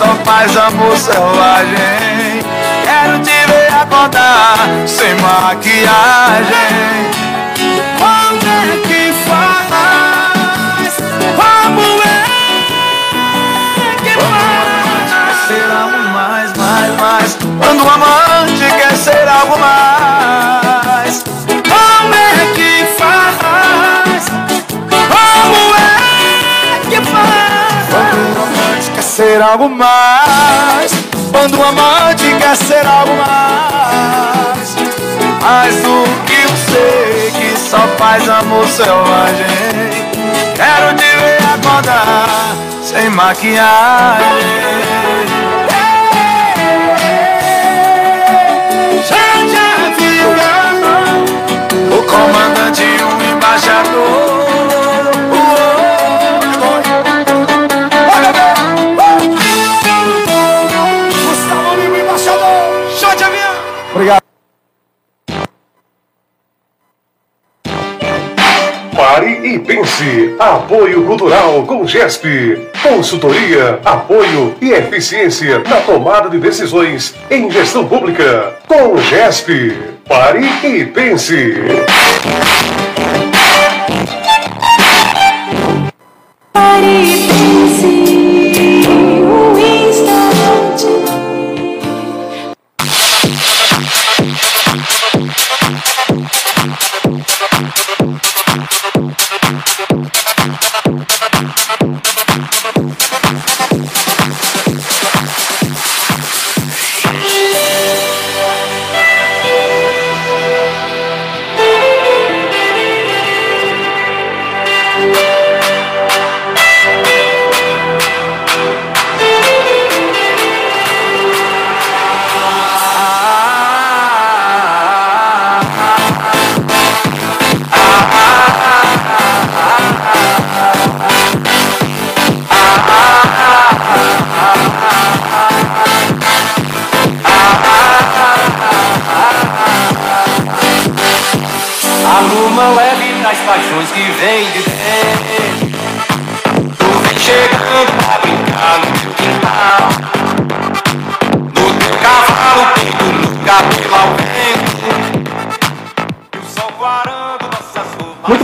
só faz amor selvagem. Quero te ver acordar sem maquiagem. Como é que faz? Como é que faz? Quer ser algo mais, mais, mais. Quando o ser algo mais. Quando o amante quer ser algo mais. Mais do que você que só faz amor selvagem. Quero te ver acordar sem maquiagem. Já já viu o comandante e o embaixador. Pare e pense. Apoio Cultural com GESP. Consultoria, apoio e eficiência na tomada de decisões em gestão pública. Com GESP. Pare e pense. Pare e pense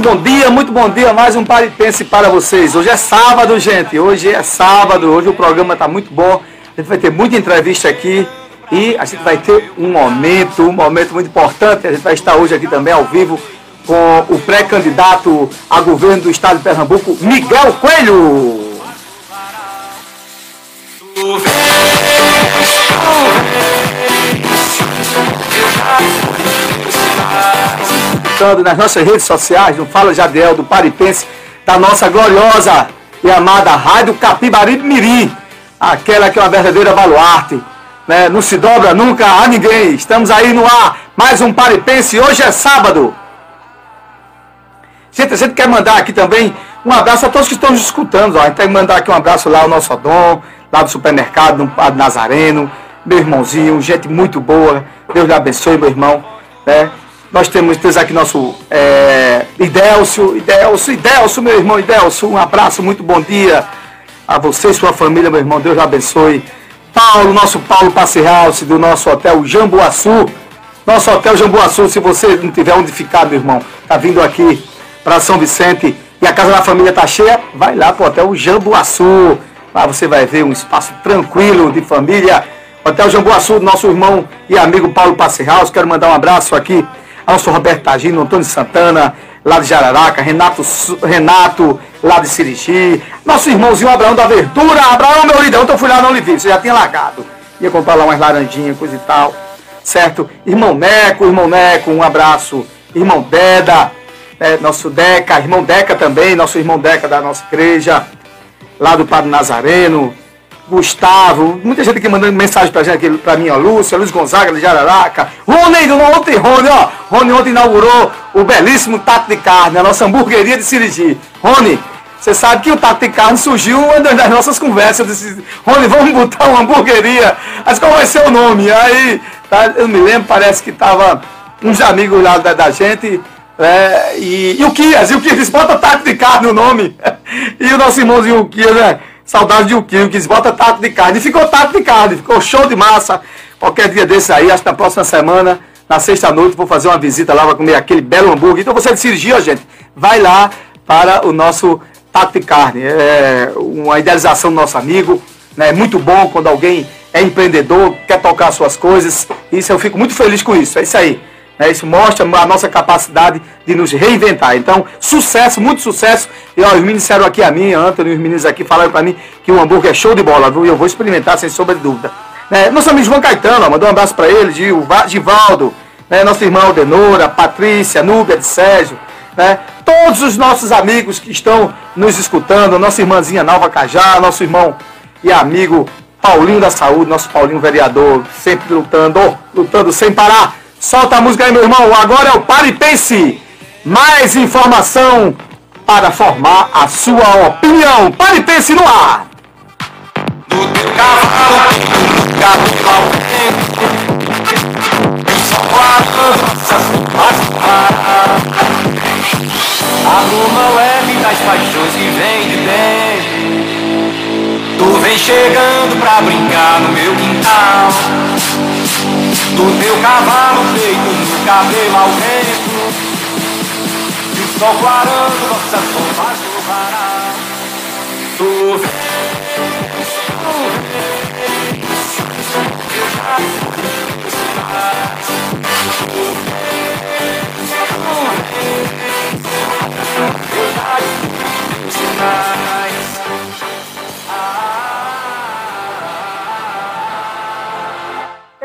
bom dia, muito bom dia. Mais um Paripense para vocês. Hoje é sábado, gente. Hoje é sábado. Hoje o programa está muito bom. A gente vai ter muita entrevista aqui. E a gente vai ter um momento, um momento muito importante. A gente vai estar hoje aqui também ao vivo com o pré-candidato a governo do estado de Pernambuco, Miguel Coelho. Nas nossas redes sociais, no Fala Jadiel, do Paripense, da nossa gloriosa e amada Rádio Capibaribe Mirim, aquela que é uma verdadeira baluarte, né? não se dobra nunca a ninguém. Estamos aí no ar, mais um Paripense, hoje é sábado. Gente, a gente quer mandar aqui também um abraço a todos que estão nos escutando. Ó. A gente quer mandar aqui um abraço lá ao nosso Odon, lá do supermercado, no Padre Nazareno, meu irmãozinho, gente muito boa. Deus lhe abençoe, meu irmão. Né? Nós temos, temos aqui nosso é, Idelcio, Idelcio, meu irmão Idelcio. Um abraço, muito bom dia a você e sua família, meu irmão. Deus abençoe. Paulo, nosso Paulo Passehouse, do nosso hotel Jambuaçu. Nosso hotel Jambuaçu, se você não tiver onde ficar, meu irmão, tá vindo aqui para São Vicente e a casa da família tá cheia, vai lá pro Hotel Jambuaçu. Lá você vai ver um espaço tranquilo de família. Hotel Jambuaçu, do nosso irmão e amigo Paulo Passehouse. Quero mandar um abraço aqui ao nosso Roberto Tagino, Antônio Santana, lá de Jararaca, Renato, Renato, lá de Sirigi, nosso irmãozinho Abraão da Verdura. Abraão, meu líder, ontem eu fui lá lhe vi, você já tinha largado. Ia comprar lá umas laranjinhas, coisa e tal. Certo? Irmão Neco, irmão Neco, um abraço. Irmão Deda, né, nosso Deca, irmão Deca também, nosso irmão Deca da nossa igreja, lá do Padre Nazareno, Gustavo, muita gente aqui mandando mensagem pra gente pra mim, ó, Lúcia, Luiz Gonzaga de Jararaca, Rony, ontem Rony, ó, Rony ontem inaugurou o belíssimo Tato de Carne, a nossa hamburgueria de Sirigi. Rony, você sabe que o Tato de Carne surgiu das das nossas conversas, disse, Rony, vamos botar uma hamburgueria, mas qual vai ser o nome? Aí, tá, eu me lembro, parece que tava uns amigos lá da, da gente, é, e, e o Kias, e o Kias bota Tato de Carne no nome, e o nosso irmãozinho o Kias, né? Saudade de um quilo, que bota taco de carne. E ficou taco de carne, ficou show de massa. Qualquer dia desse aí, acho que na próxima semana, na sexta-noite, vou fazer uma visita lá, vou comer aquele belo hambúrguer. Então você de gente, vai lá para o nosso taco de carne. É uma idealização do nosso amigo. né? É muito bom quando alguém é empreendedor, quer tocar suas coisas. Isso eu fico muito feliz com isso. É isso aí. Né? Isso mostra a nossa capacidade de nos reinventar. Então, sucesso, muito sucesso. E ó, os meninos disseram aqui a mim, Antônio, os meninos aqui falaram para mim que o hambúrguer é show de bola, viu? E eu vou experimentar sem sombra de dúvida. Né? Nosso amigo João Caetano, ó, mandou um abraço para ele, Givaldo, né? nosso irmão Denora, Patrícia, Núbia de Sérgio, né? Todos os nossos amigos que estão nos escutando, nossa irmãzinha Nalva Cajá, nosso irmão e amigo Paulinho da Saúde, nosso Paulinho vereador, sempre lutando, lutando sem parar. Solta a música aí, meu irmão. Agora é o Pare e Pense. Mais informação para formar a sua opinião. Pare e Pense no ar. Do teu cavalo, cabelo ao vento E só quatro nossas A luma leve das paixões que vem de dentro Tu vem chegando pra brincar no meu quintal Do teu cavalo feito no cabelo ao vento E o sol clarando nossas roupas no varal Tu vem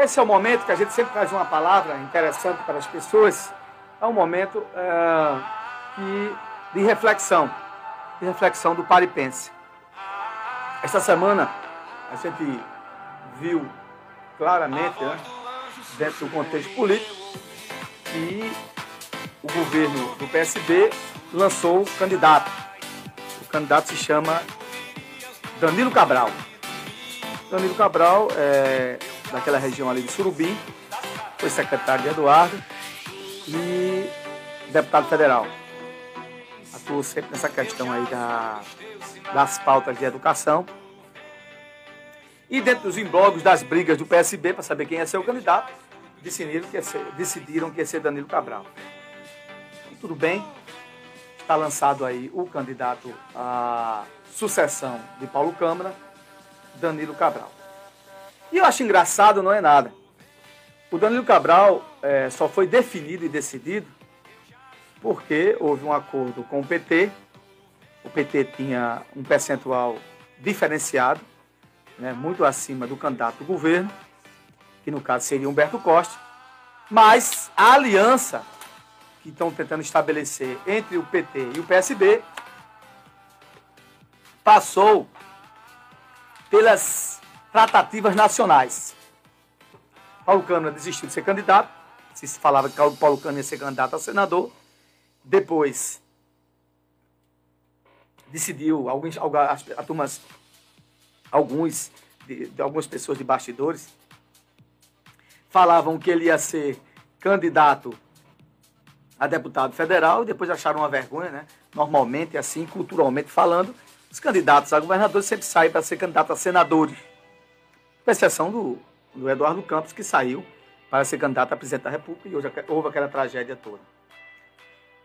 Esse é o momento que a gente sempre traz uma palavra interessante para as pessoas. É um momento é, que, de reflexão, de reflexão do Pare e Pense. Esta semana a gente viu claramente, né, dentro do contexto político, que o governo do PSB lançou o candidato. O candidato se chama Danilo Cabral. Danilo Cabral é daquela região ali de Surubim, foi secretário de Eduardo e deputado federal. Atuou sempre nessa questão aí da, das pautas de educação. E dentro dos imblogos das brigas do PSB, para saber quem ia ser o candidato, decidiram que ia ser, decidiram que ia ser Danilo Cabral. Então, tudo bem, está lançado aí o candidato à sucessão de Paulo Câmara, Danilo Cabral. E eu acho engraçado, não é nada. O Danilo Cabral é, só foi definido e decidido porque houve um acordo com o PT. O PT tinha um percentual diferenciado, né, muito acima do candidato do governo, que no caso seria Humberto Costa. Mas a aliança que estão tentando estabelecer entre o PT e o PSB passou pelas tratativas nacionais. Paulo Câmara desistiu de ser candidato, se falava que Paulo Câmara ia ser candidato a senador, depois decidiu, alguns, algumas, alguns, de, de algumas pessoas de bastidores, falavam que ele ia ser candidato a deputado federal e depois acharam uma vergonha, né? Normalmente, assim, culturalmente falando, os candidatos a governadores sempre saem para ser candidato a senadores. Com exceção do, do Eduardo Campos, que saiu para ser candidato a presidente da República e hoje houve aquela tragédia toda.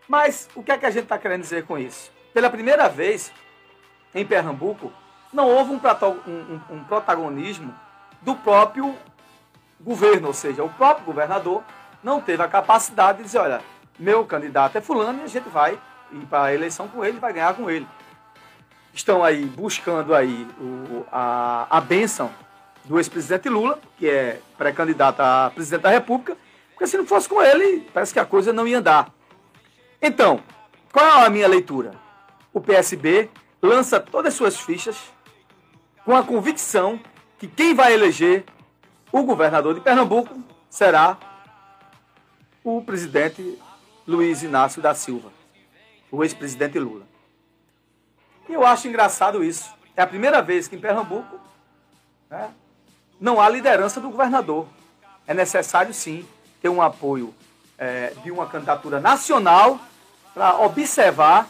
Mas o que é que a gente está querendo dizer com isso? Pela primeira vez em Pernambuco, não houve um, um- um- protagonismo do próprio governo, ou seja, o próprio governador não teve a capacidade de dizer, olha, meu candidato é fulano e a gente vai ir para a eleição com ele, vai ganhar com ele. Estão aí buscando aí o- a, a bênção do ex-presidente Lula, que é pré-candidato a presidente da República, porque se não fosse com ele, parece que a coisa não ia andar. Então, qual é a minha leitura? O PSB lança todas as suas fichas com a convicção que quem vai eleger o governador de Pernambuco será o presidente Luiz Inácio da Silva, o ex-presidente Lula. E eu acho engraçado isso. É a primeira vez que em Pernambuco né, não há liderança do governador. É necessário, sim, ter um apoio eh, de uma candidatura nacional para observar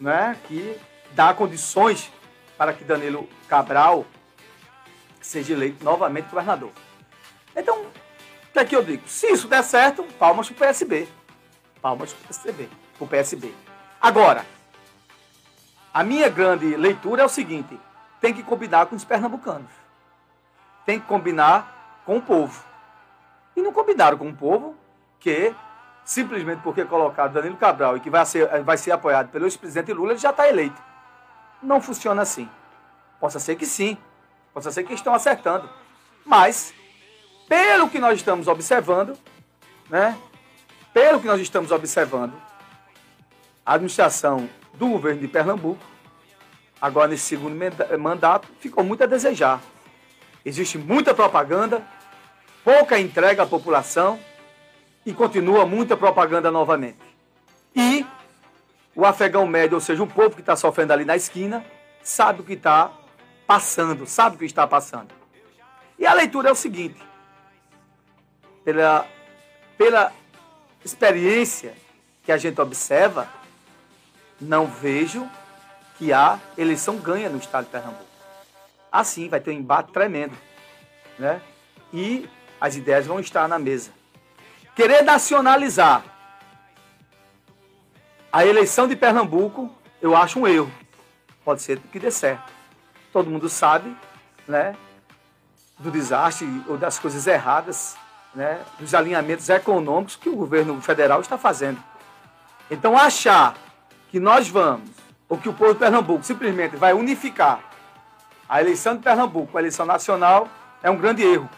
né, que dá condições para que Danilo Cabral seja eleito novamente governador. Então, o que é que eu digo? Se isso der certo, palmas para o PSB. Palmas para o PSB. PSB. Agora, a minha grande leitura é o seguinte: tem que combinar com os pernambucanos. Tem que combinar com o povo. E não combinaram com o povo que, simplesmente porque colocaram Danilo Cabral e que vai ser, vai ser apoiado pelo ex-presidente Lula, ele já está eleito. Não funciona assim. Possa ser que sim. Possa ser que estão acertando. Mas, pelo que nós estamos observando, né? Pelo que nós estamos observando, a administração do governo de Pernambuco, agora nesse segundo mandato, ficou muito a desejar. Existe muita propaganda, pouca entrega à população e continua muita propaganda novamente. E o afegão médio, ou seja, o povo que está sofrendo ali na esquina, sabe o que está passando, sabe o que está passando. E a leitura é o seguinte: pela, pela experiência que a gente observa, não vejo que a eleição ganha no estado de Pernambuco. Assim, vai ter um embate tremendo. Né? E as ideias vão estar na mesa. Querer nacionalizar a eleição de Pernambuco, eu acho um erro. Pode ser que dê certo. Todo mundo sabe, né, do desastre ou das coisas erradas, né, dos alinhamentos econômicos que o governo federal está fazendo. Então, achar que nós vamos, ou que o povo de Pernambuco simplesmente vai unificar a eleição de Pernambuco a eleição nacional, é um grande erro.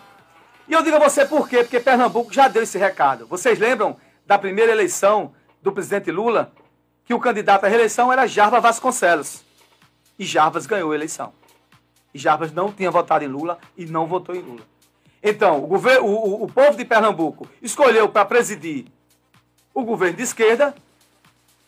E eu digo a você por quê? Porque Pernambuco já deu esse recado. Vocês lembram da primeira eleição do presidente Lula? Que o candidato à reeleição era Jarva Vasconcelos. E Jarbas ganhou a eleição. E Jarbas não tinha votado em Lula e não votou em Lula. Então, o, governo, o, o povo de Pernambuco escolheu para presidir o governo de esquerda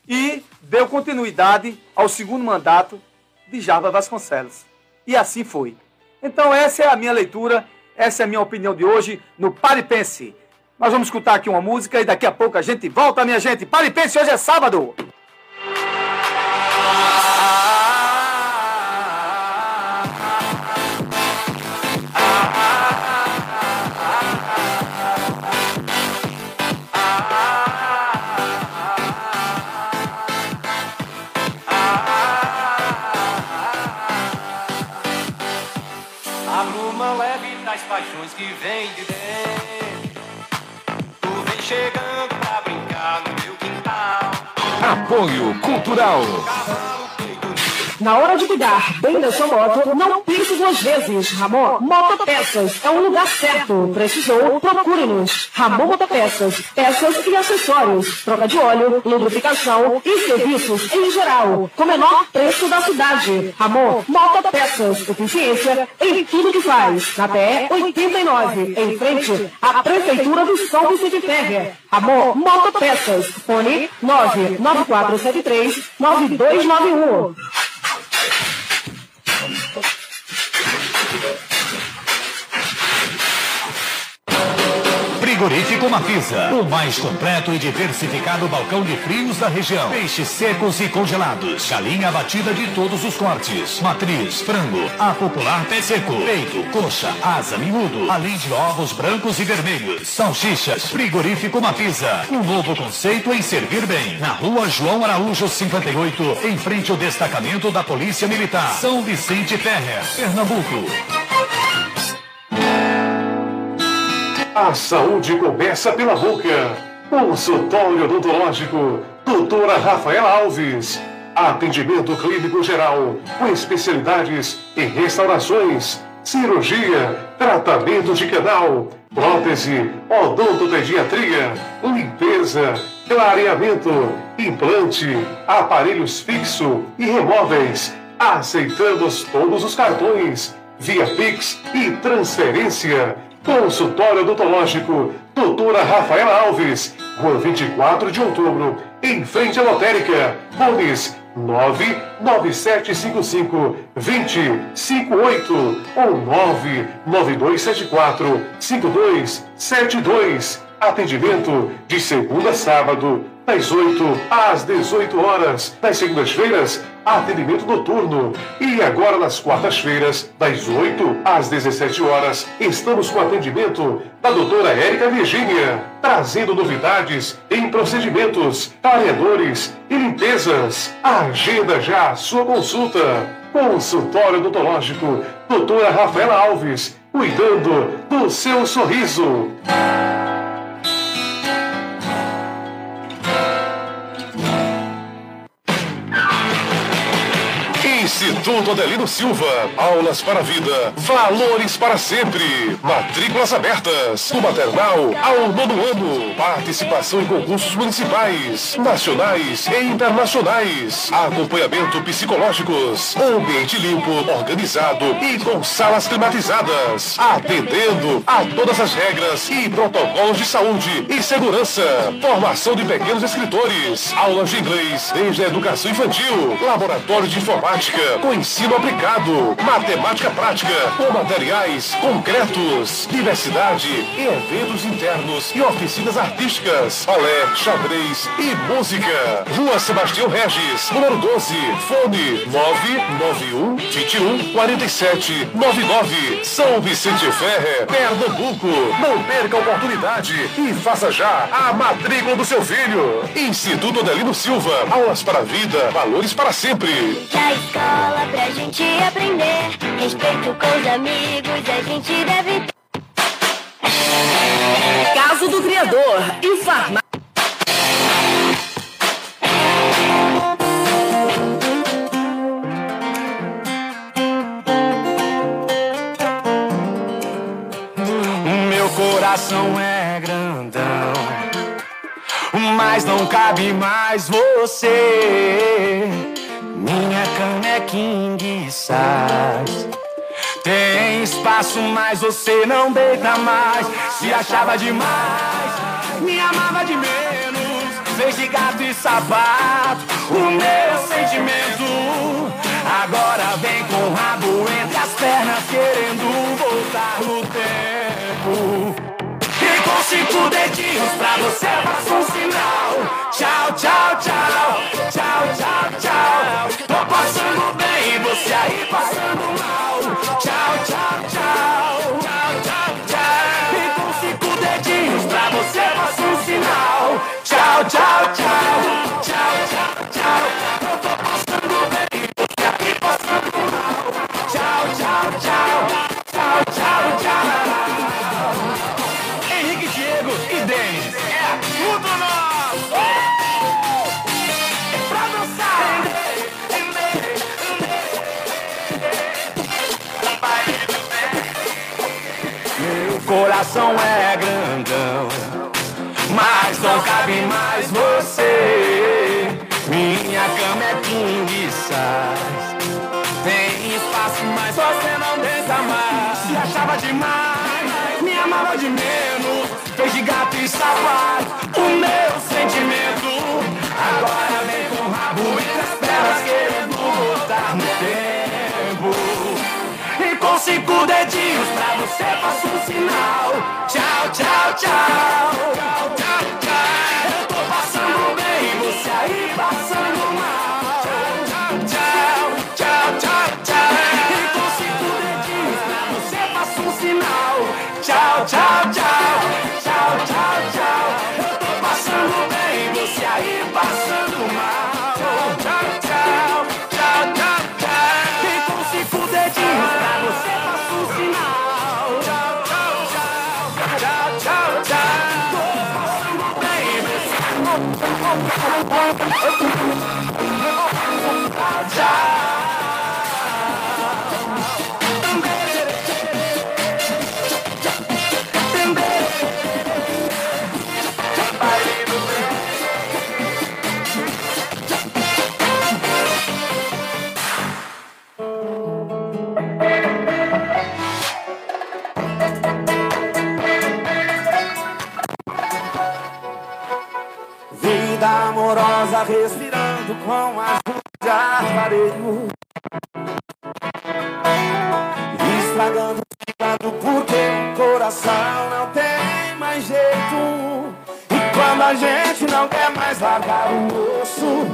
e deu continuidade ao segundo mandato de Jarva Vasconcelos. E assim foi. Então, essa é a minha leitura essa é a minha opinião de hoje no Pare Pense. Nós vamos escutar aqui uma música e daqui a pouco a gente volta, minha gente. Pare Pense, hoje é sábado. Apoio Cultural. Na hora de cuidar bem da sua moto, não pense duas vezes. Ramon Motopeças é um lugar certo. Precisou? Procure-nos. Ramon Motopeças. Peças e acessórios. Troca de óleo, lubrificação e serviços em geral. Com o menor preço da cidade. Ramon Motopeças. Eficiência em tudo que faz. Na PE 89, em frente à Prefeitura do São Vicente Ferrer. Ramon Motopeças. Fone 99473 9291. Frigorífico Mafisa, o mais completo e diversificado balcão de frios da região. Peixes secos e congelados, galinha abatida de todos os cortes, matriz, frango, a popular pé seco, peito, coxa, asa, miúdo, além de ovos brancos e vermelhos, salsichas. Frigorífico Mafisa, um novo conceito em servir bem. Na rua João Araújo 58, em frente ao destacamento da Polícia Militar, São Vicente Ferrer, Pernambuco. A saúde começa pela boca. Consultório odontológico. Doutora Rafaela Alves. Atendimento clínico geral. Com especialidades em restaurações, cirurgia, tratamento de canal, prótese, odontopediatria, limpeza, clareamento, implante, aparelhos fixo e remóveis. Aceitamos todos os cartões, via Pix e transferência. Consultório odontológico, doutora Rafaela Alves, rua 24 de outubro, em frente à lotérica. Bones 99755 2058 ou 99274 5272. Atendimento de segunda a sábado, das 8 às 18 horas. Nas segundas-feiras, atendimento noturno. E agora nas quartas-feiras, das 8 às 17 horas, estamos com atendimento da doutora Érica Virgínia, trazendo novidades em procedimentos, clareadores e limpezas. Agenda já a sua consulta. Consultório odontológico, doutora Rafaela Alves, cuidando do seu sorriso. Instituto Adelino Silva. Aulas para a vida. Valores para sempre. Matrículas abertas. Do maternal ao nono ano. Participação em concursos municipais, nacionais e internacionais. Acompanhamento psicológicos. Ambiente limpo, organizado e com salas climatizadas. Atendendo a todas as regras e protocolos de saúde e segurança. Formação de pequenos escritores. Aulas de inglês desde a educação infantil. Laboratório de informática com ensino aplicado, matemática prática, com materiais concretos, diversidade eventos internos e oficinas artísticas, balé, xadrez e música. Rua Sebastião Regis, número 12, fone 991 21 47 99, São Vicente Ferre, Pernambuco. Não perca a oportunidade e faça já a matrícula do seu filho. Instituto Adelino Silva, aulas para a vida, valores para sempre. Escola pra gente aprender. Respeito com os amigos, a gente deve. Caso do Criador e Farmácia. Meu coração é grandão, mas não cabe mais você. Minha cama é king size. Tem espaço, mas você não deita mais. Se achava demais, me amava de menos. Fez de gato e sapato o meu sentimento. Agora vem com o rabo entre as pernas, querendo voltar no tempo. E cinco dedinhos pra você faço um sinal. Tchau, tchau, tchau. Tchau, tchau, tchau. Tô passando bem, você aí passando mal. Tchau, tchau, tchau. Tchau, tchau, tchau. E com cinco dedinhos pra você faço um sinal. Tchau, tchau, tchau. Tchau, tchau, tchau. Eu tô passando bem, você aí passando mal. Tchau, tchau. Tchau, coração é grandão, mas não cabe mais você. Minha cama é king size. Tem espaço, mas você não deita mais. Se achava demais, me amava de menos. Fez de gato e sapato o meu sentimento. Agora vem com o rabo entre as pernas, querendo voltar no tempo. E com cinco dedinhos Tchau, tchau, tchau. Tchau, tchau, tchau. Eu tô passando bem, você aí passando mal. Tchau, tchau, tchau, tchau, tchau. E com cinco dedinhos pra você faço um sinal. Tchau, tchau. Tchau, amorosa respirando com as luzes de aparelho Estragando, ficando porque o coração não tem tem mais jeito. E quando a gente não quer mais largar o osso,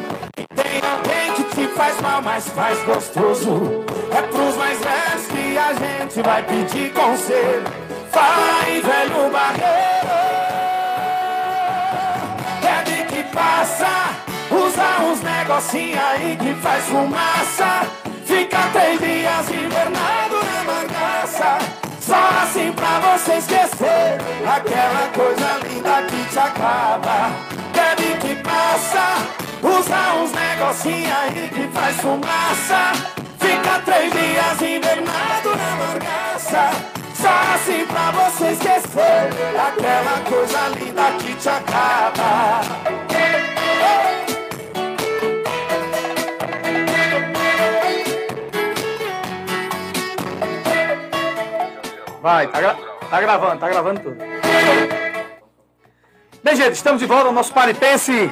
tem alguém que te faz mal, mas faz gostoso. É pros mais velhos que a gente vai pedir conselho. Vai, velho barreiro. Passa, usa uns negocinho aí que faz fumaça. Fica três dias invernado na mangaça. Só assim pra você esquecer aquela coisa linda que te acaba. Bebe que passa, usa uns negocinho aí que faz fumaça. Fica três dias invernado na mangaça. Só assim pra você esquecer aquela coisa linda que te acaba. Vai, tá, gra- tá gravando, tá gravando tudo. Bem, gente, estamos de volta ao nosso Paripense,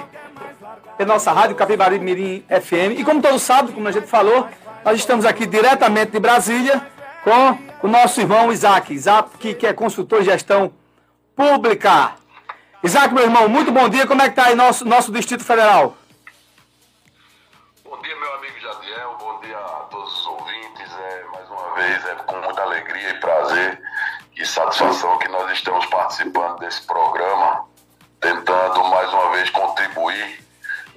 é nossa rádio Capibari Mirim FM. E como todos sabem, como a gente falou, nós estamos aqui diretamente de Brasília com o nosso irmão Isaac. Isaac, que é consultor de gestão pública. Isaac, meu irmão, muito bom dia. Como é que tá aí nosso, nosso Distrito Federal? Vez, é com muita alegria e prazer e satisfação que nós estamos participando desse programa, tentando mais uma vez contribuir,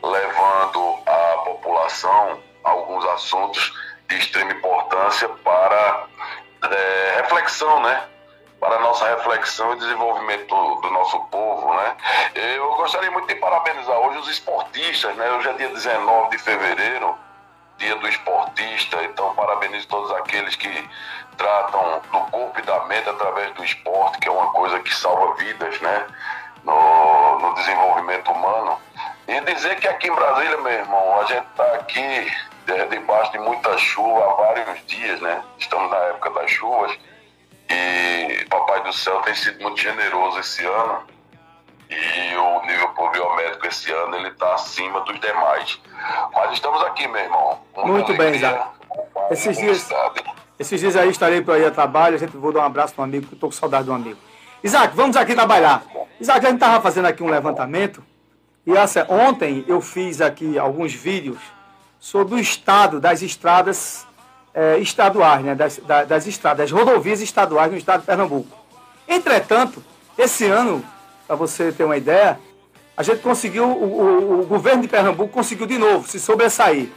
levando à população alguns assuntos de extrema importância para é, reflexão, né? Para a nossa reflexão e desenvolvimento do, nosso povo, né? Eu gostaria muito de parabenizar hoje os esportistas, né? Hoje é dia 19 de fevereiro, dia do esportista, então parabenizo todos aqueles que tratam do corpo e da mente através do esporte, que é uma coisa que salva vidas, né? No, no desenvolvimento humano. E dizer que aqui em Brasília, meu irmão, a gente está aqui é, debaixo de muita chuva há vários dias, né? Estamos na época das chuvas e Papai do Céu tem sido muito generoso esse ano e o nível pluviométrico esse ano ele está acima dos demais. Mas estamos aqui, meu irmão. Muito bem, alegria, com Esses dias-. Esses dias aí estarei por aí a trabalho, a gente vou dar um abraço para um amigo, que tô com saudade de um amigo. Isaac, vamos aqui trabalhar. Isaac, a gente estava fazendo aqui um levantamento, e essa, ontem eu fiz aqui alguns vídeos sobre o estado das estradas eh, estaduais, né? Das, da- das estradas, das rodovias estaduais no estado de Pernambuco. Entretanto, esse ano, para você ter uma ideia, a gente conseguiu, o, o- o governo de Pernambuco conseguiu de novo se sobressair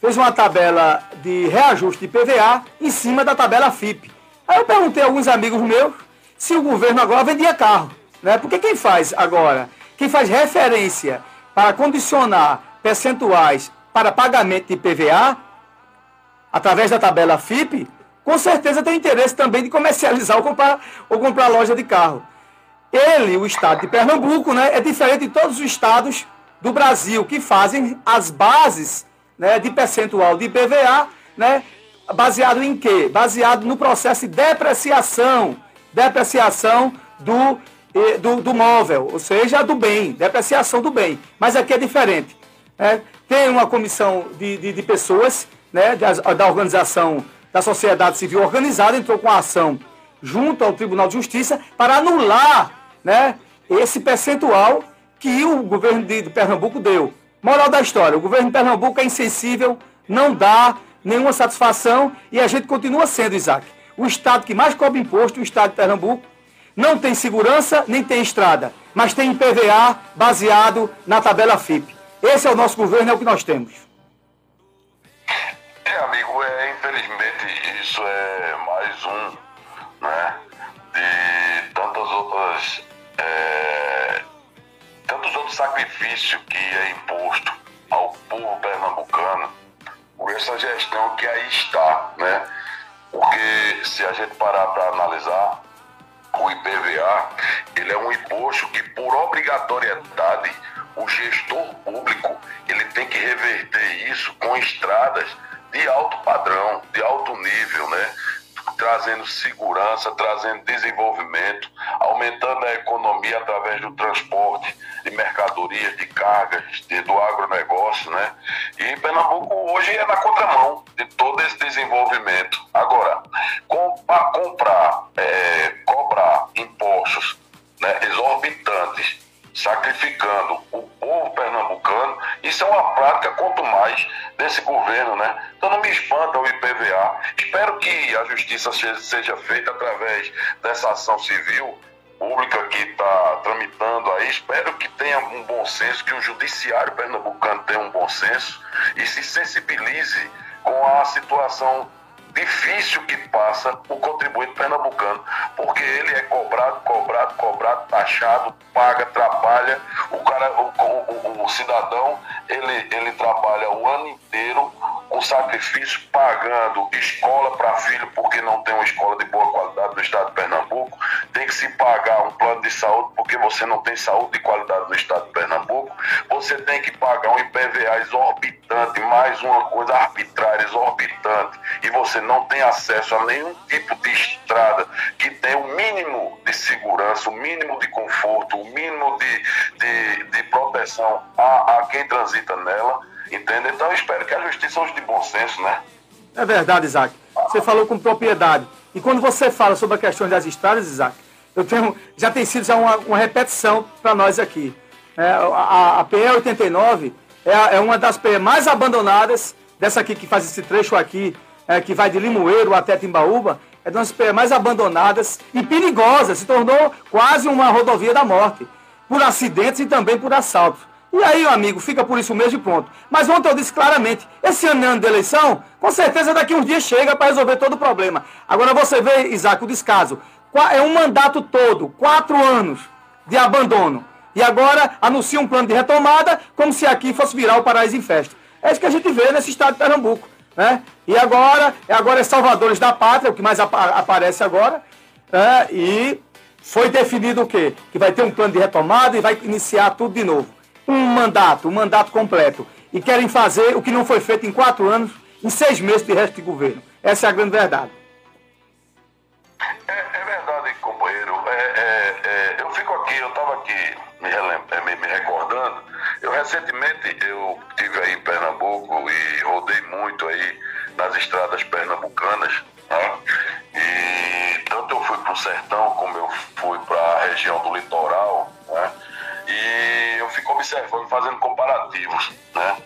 fez uma tabela de reajuste de PVA em cima da tabela FIP. Aí eu perguntei a alguns amigos meus se o governo agora vendia carro. Né? Porque quem faz agora, quem faz referência para condicionar percentuais para pagamento de PVA, através da tabela FIP, com certeza tem interesse também de comercializar ou comprar, ou comprar loja de carro. Ele, o estado de Pernambuco, né, é diferente de todos os estados do Brasil que fazem as bases né, de percentual de IPVA, né, baseado em quê? Baseado no processo de depreciação, depreciação do, eh, do, do móvel, ou seja, do bem, depreciação do bem. Mas aqui é diferente. né? Tem uma comissão de, de, de pessoas né, das- da organização da sociedade civil organizada, entrou com a ação junto ao Tribunal de Justiça para anular né, esse percentual que o governo de, Pernambuco deu. Moral da história, o governo de Pernambuco é insensível, não dá nenhuma satisfação e a gente continua sendo, Isaac. O estado que mais cobra imposto, o estado de Pernambuco, não tem segurança nem tem estrada, mas tem IPVA baseado na tabela FIP. Esse é o nosso governo, é o que nós temos. É, amigo, é, infelizmente isso é mais um, né, de outras, é, tantos outros sacrifícios que é imposto ao povo pernambucano por essa gestão que aí está, né? Porque se a gente parar para analisar, o IPVA, ele é um imposto que por obrigatoriedade o gestor público, ele tem que reverter isso com estradas de alto padrão, de alto nível, né? Trazendo segurança, trazendo desenvolvimento, aumentando a economia através do transporte de mercadorias, de cargas, de- do agronegócio, né? E Pernambuco hoje é na contramão de todo esse desenvolvimento. Agora, para comprar, é, cobrar impostos sacrificando o povo pernambucano. Isso é uma prática, quanto mais desse governo, né? Então não me espanta o IPVA. Espero que a justiça seja feita através dessa ação civil pública que está tramitando aí. Espero que tenha um bom senso, que o judiciário pernambucano tenha um bom senso e se sensibilize com a situação difícil que passa o contribuinte pernambucano, porque ele é cobrado, cobrado, cobrado, taxado, paga, trabalha. O cara, o, o, o cidadão, ele, ele trabalha o ano inteiro com sacrifício, pagando escola para filho, porque não tem uma escola de boa qualidade no estado de Pernambuco. Tem que se pagar um plano de saúde, porque você não tem saúde de qualidade no estado de Pernambuco. Você tem que pagar um IPVA exorbitante, mais uma coisa arbitrária, exorbitante, e você não tem acesso a nenhum tipo de estrada que tenha o mínimo de segurança, o mínimo de conforto, o mínimo de, de, de proteção a, a quem transita nela. Entende? Então eu espero que a justiça use de bom senso, né? É verdade, Isaac. Você falou com propriedade. E quando você fala sobre a questão das estradas, Isaac, eu tenho, já tem sido já uma, uma repetição para nós aqui. É, a, a PE 89 é, é, uma das PE mais abandonadas, dessa aqui que faz esse trecho aqui, é, que vai de Limoeiro até Timbaúba, é das PE mais abandonadas e perigosas, se tornou quase uma rodovia da morte, por acidentes e também por assaltos. E aí, amigo, fica por isso mesmo e pronto. Mas ontem eu disse claramente, esse ano é de eleição, com certeza daqui uns dias chega para resolver todo o problema. Agora você vê, Isaac, o descaso. É um mandato todo, quatro anos de abandono. E agora anuncia um plano de retomada, como se aqui fosse virar o paraíso em festa. É isso que a gente vê nesse estado de Pernambuco. Né? E agora, agora é Salvadores da Pátria, o que mais aparece agora. Né? E foi definido o quê? Que vai ter um plano de retomada e vai iniciar tudo de novo um mandato, um mandato completo, e querem fazer o que não foi feito em quatro anos, em seis meses de resto de governo. Essa é a grande verdade. É, é verdade, companheiro. É, é, é eu fico aqui, eu estava aqui me, é, me, me, recordando. Eu recentemente eu estive aí em Pernambuco e rodei muito aí nas estradas pernambucanas. Né? E tanto eu fui para o sertão como eu fui para a região do litoral. Né? E eu fico observando, fazendo comparativos. Né?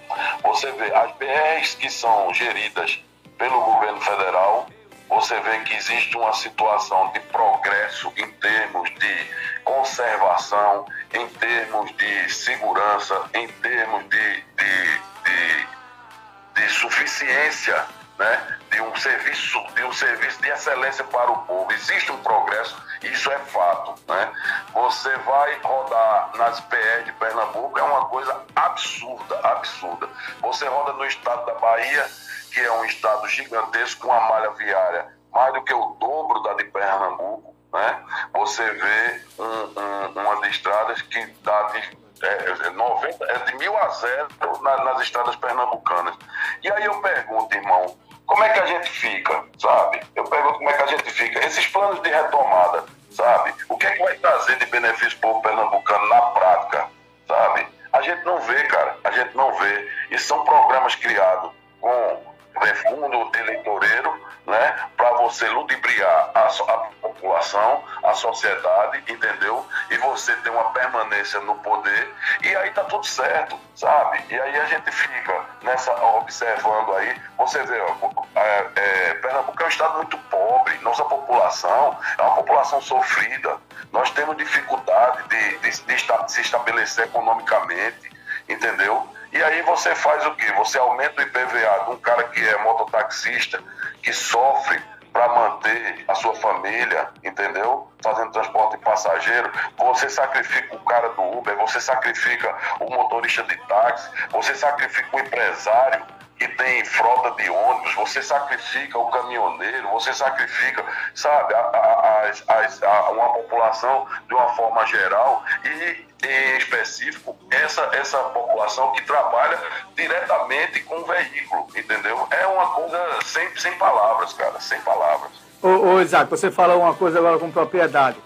Você vê as BRs que são geridas pelo governo federal, você vê que existe uma situação de progresso em termos de conservação, em termos de segurança, em termos de, de, de, de suficiência né, de um serviço de um serviço de excelência para o povo. Existe um progresso, isso é fato, né? Você vai rodar nas PR de Pernambuco é uma coisa absurda, absurda. Você roda no estado da Bahia, que é um estado gigantesco com uma malha viária mais do que o dobro da de Pernambuco, né? Você vê um, um, estradas que dá de é, 90, é, de mil a zero na, nas estradas pernambucanas. E aí eu pergunto, irmão, como é que a gente fica, sabe? Eu pergunto como é que a gente fica. Esses planos de retomada, sabe? O que é que vai trazer de benefício para o pernambucano na prática, sabe? A gente não vê, cara. A gente não vê. E são programas criados com fundo eleitoreiro, né, para você ludibriar a, a, população, a sociedade, entendeu? E você ter uma permanência no poder, e aí tá tudo certo, sabe? E aí a gente fica nessa observando aí, você vê, ó, é, é, Pernambuco é um estado muito pobre, nossa população é uma população sofrida, nós temos dificuldade de, de, de se estabelecer economicamente, entendeu? E aí você faz o quê? Você aumenta o IPVA de um cara que é mototaxista, que sofre para manter a sua família, entendeu? Fazendo transporte passageiro, você sacrifica o cara do Uber, você sacrifica o motorista de táxi, você sacrifica o empresário que tem frota de ônibus, você sacrifica o caminhoneiro, você sacrifica, sabe, a, a, a, uma população de uma forma geral e em específico essa, essa população que trabalha diretamente com o veículo, entendeu? É uma coisa sem, sem palavras, cara, sem palavras. Ô, ô Isaac, você falou uma coisa agora com propriedade,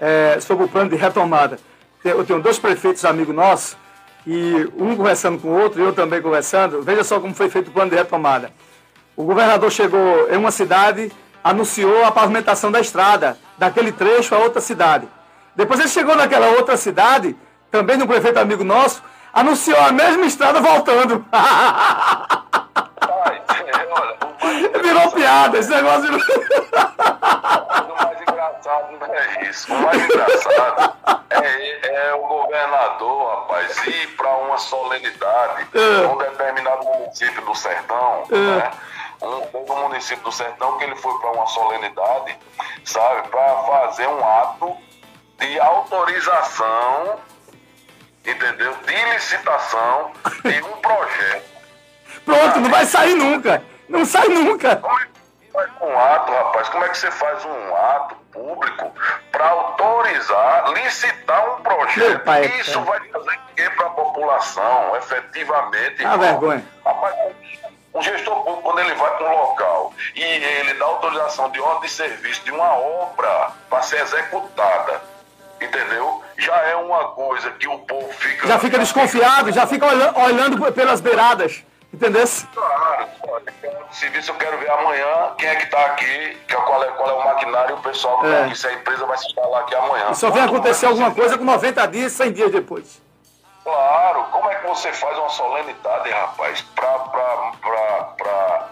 é, sobre o plano de retomada. Eu tenho dois prefeitos amigos nossos, e um conversando com o outro, e eu também conversando, veja só como foi feito o plano de retomada. O governador chegou em uma cidade, anunciou a pavimentação da estrada, daquele trecho a outra cidade. Depois ele chegou naquela outra cidade, também de um prefeito amigo nosso, anunciou a mesma estrada voltando. É, olha, Virou piada, esse negócio virou... O mais engraçado não é isso. O mais engraçado é, é o governador, rapaz, ir para uma solenidade É. num determinado município do sertão, né? Um, um município do sertão que ele foi para uma solenidade, sabe, para fazer um ato de autorização, entendeu? De licitação de um projeto. Pronto, não vai sair nunca. Não sai nunca. Como é que faz um ato, rapaz? Como é que você faz um ato público para autorizar, licitar um projeto? pai Isso vai fazer o quê para a população, efetivamente? Ah, vergonha. Rapaz, um gestor público, quando ele vai para um local e ele dá autorização de ordem de serviço de uma obra para ser executada, entendeu? Já é uma coisa que o povo fica. Já fica desconfiado, já fica olha- olhando pelas beiradas. Entendeu? Claro, olha, serviço eu quero ver amanhã quem é que está aqui, que é- qual, é, qual é o maquinário e o pessoal que É. tá aqui, se a empresa vai se instalar aqui amanhã. E só vem acontecer alguma coisa com 90 dias, 100 dias depois. Claro, como é que você faz uma solenidade, rapaz, pra, pra, pra, pra,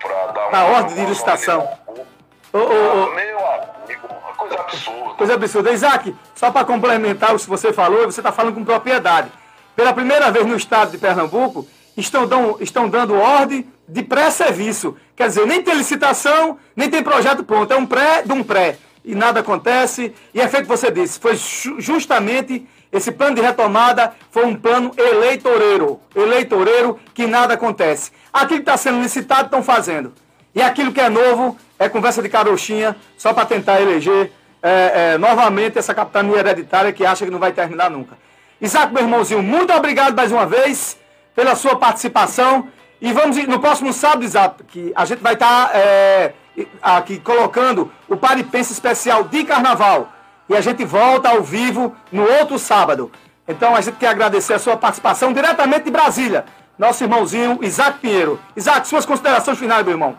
pra dar Na uma, ordem de licitação. solenidade? Ô, ô, ô, Meu amigo, uma coisa absurda. coisa absurda. Isaac, só para complementar o que você falou, você está falando com propriedade. Pela primeira vez no estado de Pernambuco, estão, dão- estão dando ordem de pré-serviço. Quer dizer, nem tem licitação, nem tem projeto pronto. É um pré de um pré. E nada acontece. E é feito o que você disse. Foi ju- justamente esse plano de retomada foi um plano eleitoreiro. Eleitoreiro que nada acontece. Aquilo que está sendo licitado estão fazendo. E aquilo que é novo é conversa de carochinha, só para tentar eleger é, é, novamente essa capitania hereditária que acha que não vai terminar nunca. Isaac, meu irmãozinho, muito obrigado mais uma vez pela sua participação. E vamos no próximo sábado, Isaac, que a gente vai estar é, aqui colocando o Paripense especial de carnaval. E a gente volta ao vivo no outro sábado. Então a gente quer agradecer a sua participação diretamente de Brasília. Nosso irmãozinho Isaac Pinheiro. Isaac, suas considerações finais, meu irmão.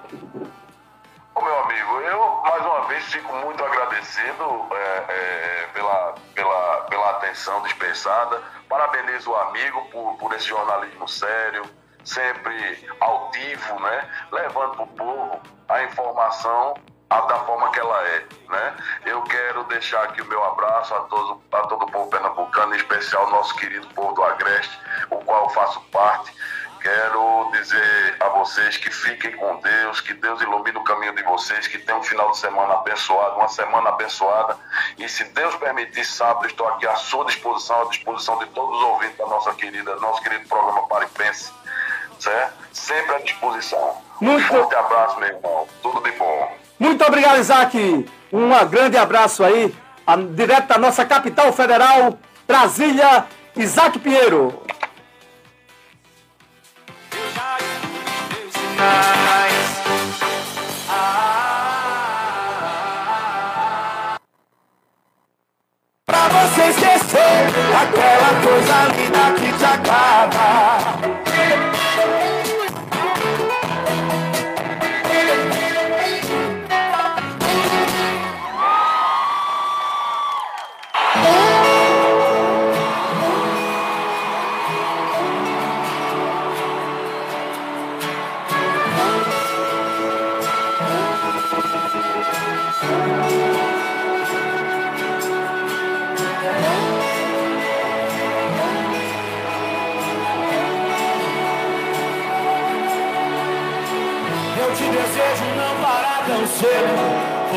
Ô, meu amigo, eu mais uma vez fico muito agradecido é, é, pela, pela, pela atenção dispensada. Parabenizo o amigo por, por esse jornalismo sério, sempre altivo, né? Levando para o povo a informação da forma que ela é, né? Eu quero deixar aqui o meu abraço a, todos, a todo o povo pernambucano, em especial o nosso querido povo do Agreste, o qual eu faço parte. Quero dizer a vocês que fiquem com Deus, que Deus ilumine o caminho de vocês, que tenham um final de semana abençoado, uma semana abençoada. E se Deus permitir, sábado, estou aqui à sua disposição, à disposição de todos os ouvintes da nossa querida, nosso querido programa Paripense. Certo? Sempre à disposição. Muito- Um forte abraço, meu irmão. Tudo de bom. Muito obrigado, Isaac. Um grande abraço aí, direto da nossa capital federal, Brasília, Isaac Pinheiro. Pra você esquecer aquela coisa linda que te acaba.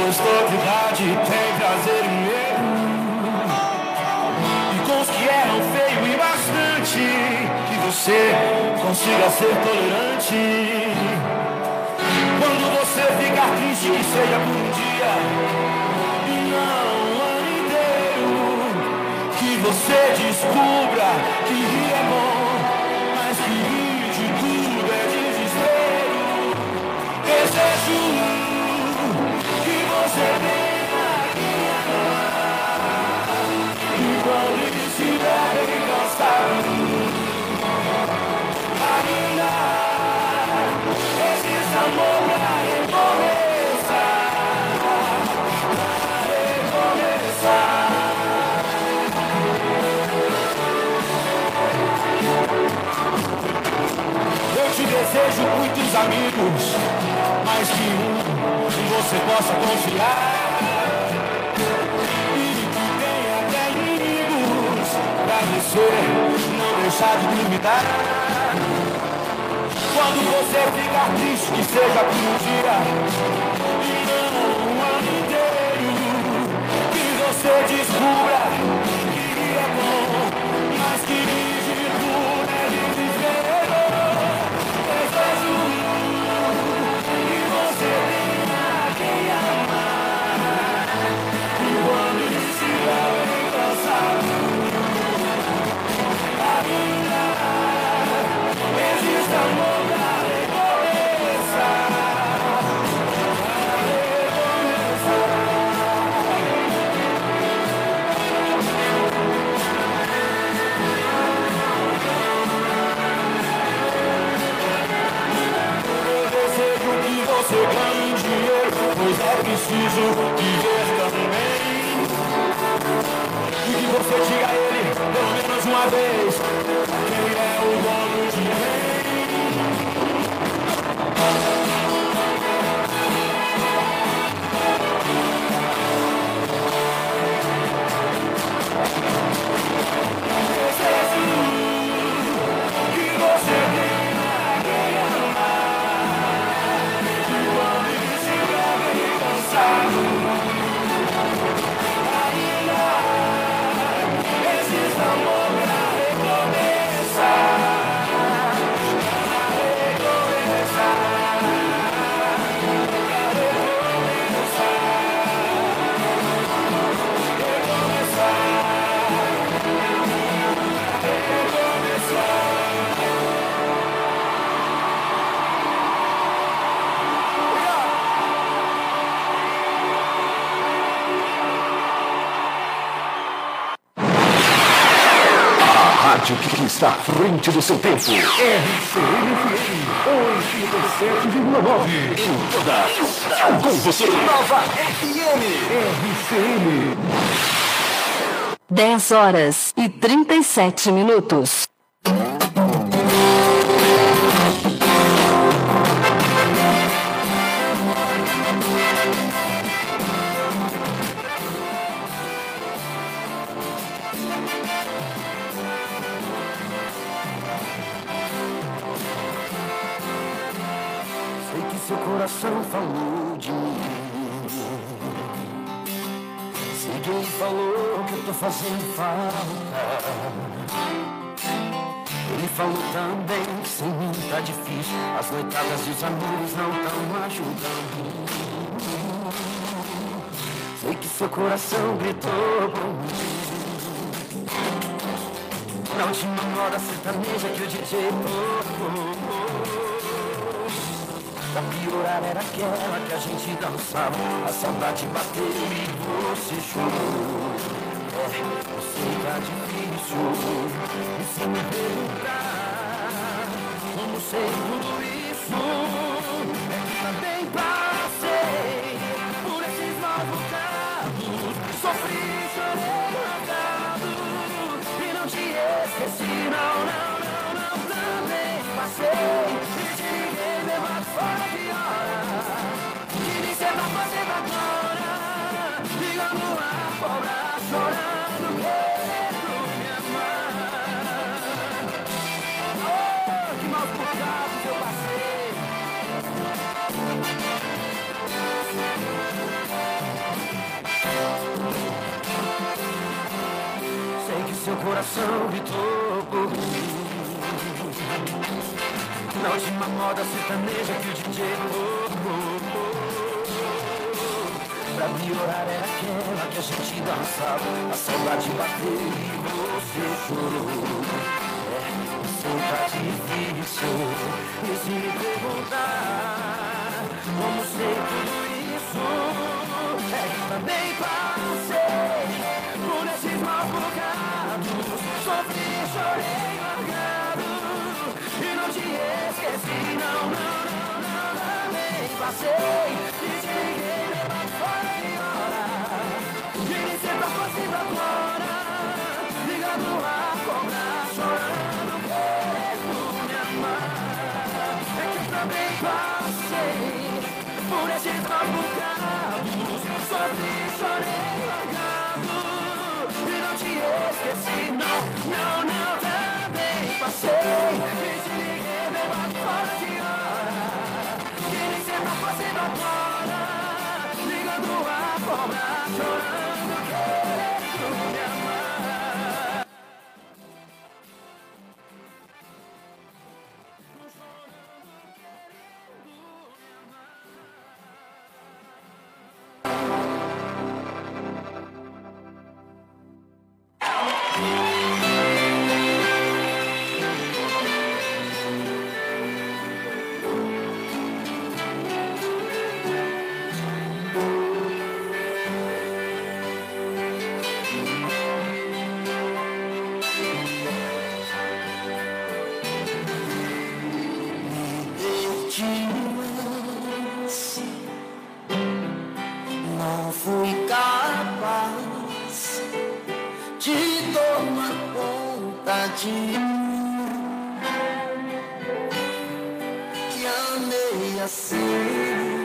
Pois toda idade tem prazer e medo. E com os que erram feio e bastante, que você consiga ser tolerante. Quando você ficar triste, que seja por um dia e não um ano inteiro. Que você descubra que amigos, mais que um, que você possa confiar. E que tenha até inimigos, pra você não deixar de duvidar. Quando você ficar triste, que seja por um dia, e não um ano inteiro, que você descubra preciso viver também. E que você diga a ele, pelo menos uma vez, rádio que está à frente do seu tempo. RCMFM 87,9. Em todas. Com você. Nova FM. RCM. 10 horas e 37 minutos. Seu coração falou de mim. Sei que ele falou que eu tô fazendo falta. Ele falou também que sem mim tá difícil. As noitadas e os amigos não tão ajudando. Sei que seu coração gritou por mim. Na última moda sertaneja que o DJ tocou. Pra piorar era aquela que a gente dançava. A saudade bateu e você chorou. É, eu sei que tá difícil E se me perguntar Como sei tudo isso coração gritou por mim Na última moda sertaneja que o DJ colocou Pra piorar era aquela que a gente dançava. A saudade bateu e você chorou. É, sei tá difícil. E se me perguntar Como sei tudo isso? É também passei esqueci, não, não, não, também passei que nem passei. Desliguei meu fora e embora. Ele sempre fazendo agora. Liga no ar, cobra, chorando, mesmo me amar. É que também passei por esse próprio só Sofri, chorei, largado. E não te esqueci, não, não, não, também passei. 아파라. 네가 또 아파라. tarde que amei assim.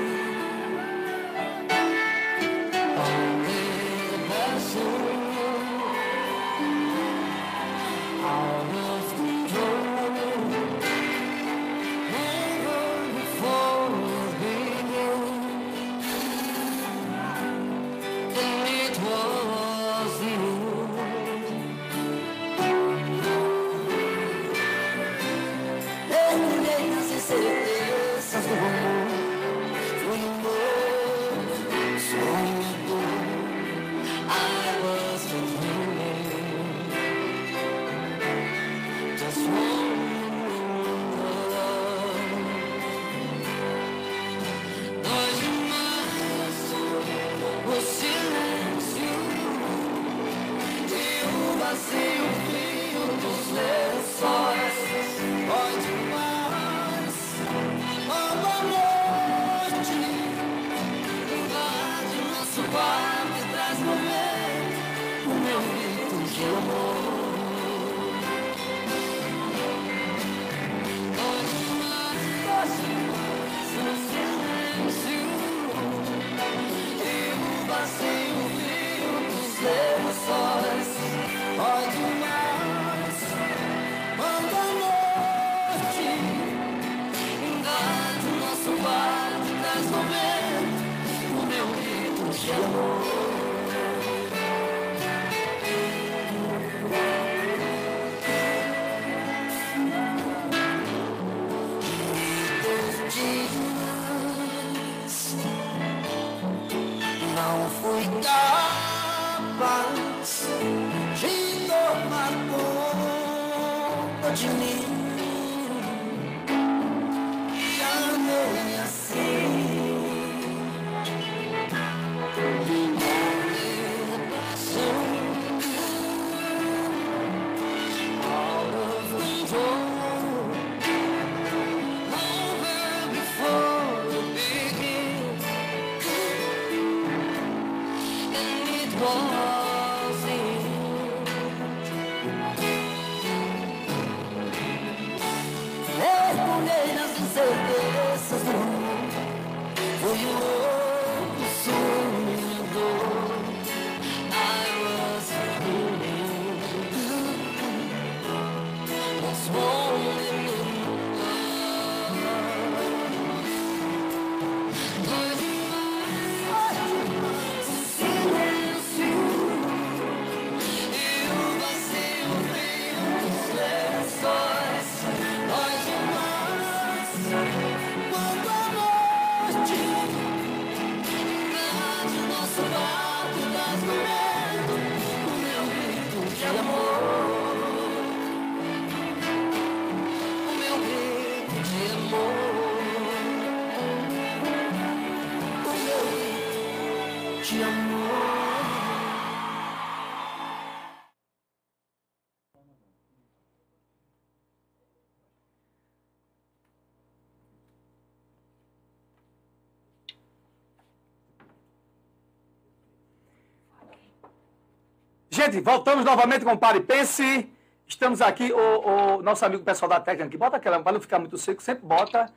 Gente, voltamos novamente com o Pare Pense. Estamos aqui, o, o, nosso amigo pessoal da técnica aqui. bota aquela, para não ficar muito seco, sempre bota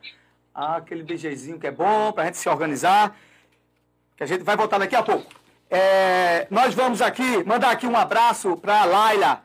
aquele beijezinho que é bom para a gente se organizar, que a gente vai voltar daqui a pouco. É, nós vamos aqui, mandar aqui um abraço para a Laila,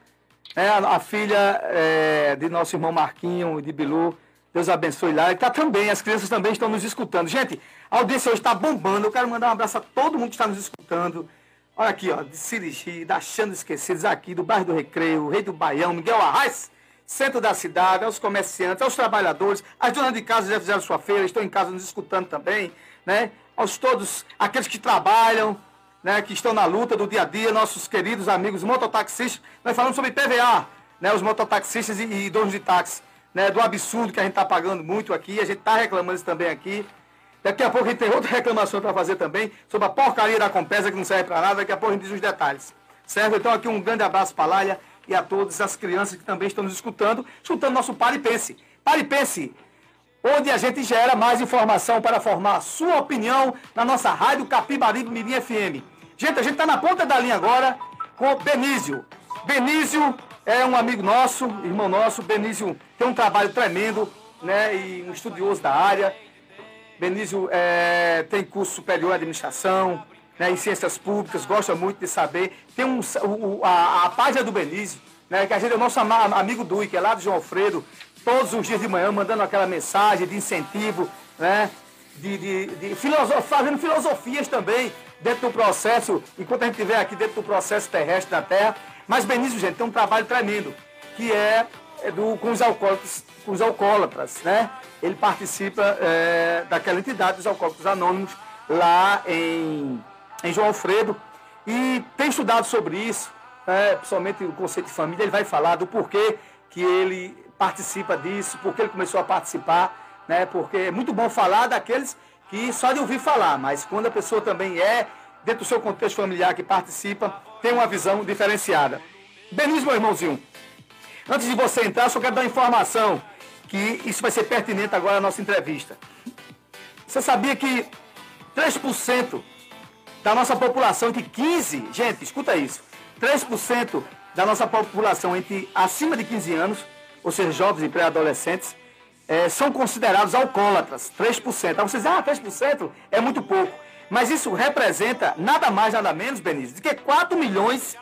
né, a filha é, de nosso irmão Marquinho e de Bilu. Deus abençoe Laila, E tá também, as crianças também estão nos escutando. Gente, a audiência hoje está bombando, eu quero mandar um abraço a todo mundo que está nos escutando. Olha aqui, ó, de Sirigi, da Xando Esquecidos, aqui do bairro do Recreio, Rei do Baião, Miguel Arraes, centro da cidade, aos comerciantes, aos trabalhadores, as donas de casa já fizeram sua feira, estão em casa nos escutando também, né? Aos todos, aqueles que trabalham, né, que estão na luta do dia a dia, nossos queridos amigos mototaxistas. Nós falamos sobre PVA, né, os mototaxistas e, e donos de táxi, né, do absurdo que a gente está pagando muito aqui, a gente está reclamando isso também aqui. Daqui a pouco a gente tem outra reclamação para fazer também sobre a porcaria da Compesa que não serve para nada, daqui a pouco a gente diz os detalhes. Certo? Então aqui um grande abraço para a Lália e a todas as crianças que também estão nos escutando, escutando nosso Pare e Pense. Pare e Pense, onde a gente gera mais informação para formar a sua opinião na nossa rádio Capibaribe Mirim FM. Gente, a gente está na ponta da linha agora com o Benísio. Benísio é um amigo nosso, irmão nosso. Benísio tem um trabalho tremendo, né? E um estudioso da área. Benísio é, tem curso superior em administração, né, em ciências públicas, gosta muito de saber. Tem um, o, a, a página do Benísio, né, que a gente é o nosso amigo Dui, que é lá do João Alfredo, todos os dias de manhã mandando aquela mensagem de incentivo, né, de, de, de filosof- fazendo filosofias também dentro do processo, enquanto a gente estiver aqui dentro do processo terrestre da Terra. Mas Benício, gente, tem um trabalho tremendo, que é, é do, com, os alcoólatras, com os alcoólatras, né? Ele participa é, daquela entidade dos alcoólatras anônimos lá em, em João Alfredo e tem estudado sobre isso, né? principalmente o conceito de família. Ele vai falar do porquê que ele participa disso, porque ele começou a participar, né? Porque é muito bom falar daqueles que só de ouvir falar, mas quando a pessoa também é, dentro do seu contexto familiar que participa, tem uma visão diferenciada. Benício, meu irmãozinho, antes de você entrar, só quero dar informação que isso vai ser pertinente agora à nossa entrevista. Você sabia que 3% da nossa população entre 15, gente, escuta isso, 3% da nossa população entre acima de 15 anos, ou seja, jovens e pré-adolescentes, eh, são considerados alcoólatras, 3%. Aí vocês dizem, ah, 3% é muito pouco. Mas isso representa nada mais, nada menos, Benício, do que 4 milhões,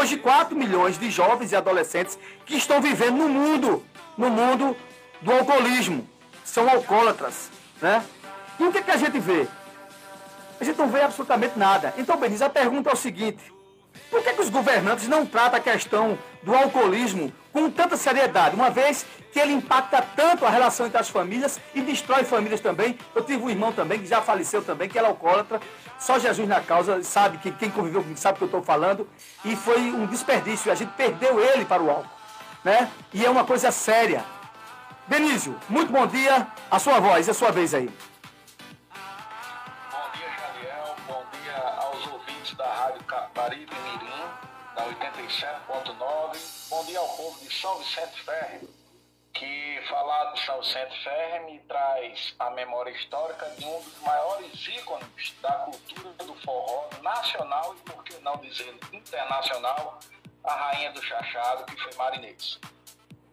hoje 4 milhões de jovens e adolescentes que estão vivendo no mundo, no mundo do alcoolismo. São alcoólatras, né? E o que, que a gente vê? A gente não vê absolutamente nada. Então, Benício, a pergunta é o seguinte: por que, que os governantes não tratam a questão do alcoolismo com tanta seriedade, uma vez que ele impacta tanto a relação entre as famílias e destrói famílias também? Eu tive um irmão também que já faleceu também, que era alcoólatra, só Jesus na causa, sabe que quem conviveu comigo sabe o que eu estou falando, e foi um desperdício, a gente perdeu ele para o álcool, né? E é uma coisa séria. Benício, muito bom dia, a sua voz, a sua vez aí. Bom dia, Jadiel. Bom dia aos ouvintes da Rádio Caparibe Mirim, da 87.9. Bom dia ao povo de São Vicente Ferre, que falar de São Vicente Ferre me traz a memória histórica de um dos maiores ícones da cultura do forró nacional e, por que não dizer, internacional, a rainha do chachado, que foi Marinês.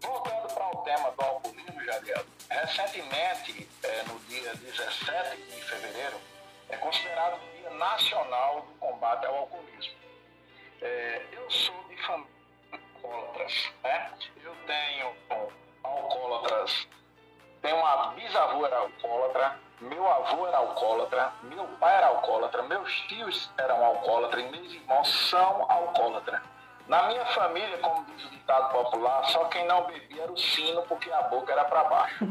Voltando para o tema do alcoolismo, Jadiel, recentemente, eh, no dia 17 de fevereiro, é considerado o Dia Nacional do Combate ao Alcoolismo. Eh, eu sou de família alcoólatras, né? Eu tenho alcoólatras, tenho uma bisavó era alcoólatra, meu avô era alcoólatra, meu pai era alcoólatra, meus tios eram alcoólatras e meus irmãos são alcoólatras. Na minha família, como diz o ditado popular, só quem não bebia era o sino porque a boca era para baixo.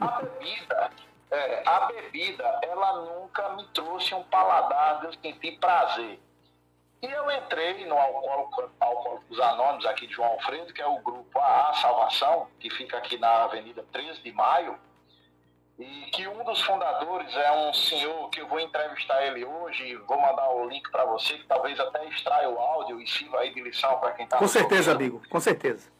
A bebida, é, a bebida, ela nunca me trouxe um paladar de eu sentir prazer. E eu entrei no Alcoólico- Alcoólicos Anônimos aqui de João Alfredo, que é o grupo AA Salvação, que fica aqui na Avenida 13 de Maio, e que um dos fundadores é um senhor que eu vou entrevistar ele hoje, vou mandar o link para você, que talvez até extraia o áudio e sirva aí de lição para quem está Com certeza, amigo, com certeza.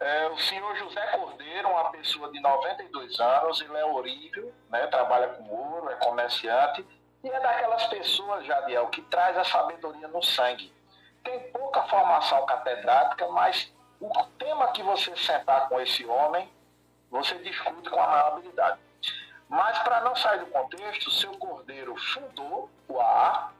é, o senhor José Cordeiro, uma pessoa de 92 anos, ele é orível, né, trabalha com ouro, é comerciante, e é daquelas pessoas, Jadiel, que traz a sabedoria no sangue. Tem pouca formação catedrática, mas o tema que você sentar com esse homem, você discute com a maior. Mas, para não sair do contexto, seu Cordeiro fundou o AA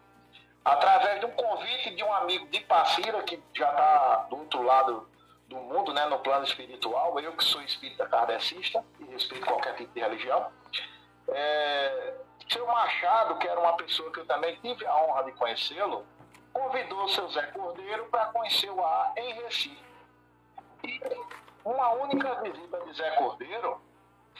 através de um convite de um amigo de Passira, que já está do outro lado do mundo, né, no plano espiritual. Eu que sou espírita kardecista e respeito qualquer tipo de religião. É, seu Machado, que era uma pessoa que eu também tive a honra de conhecê-lo, convidou seu Zé Cordeiro para conhecer o AA em Recife. E uma única visita de Zé Cordeiro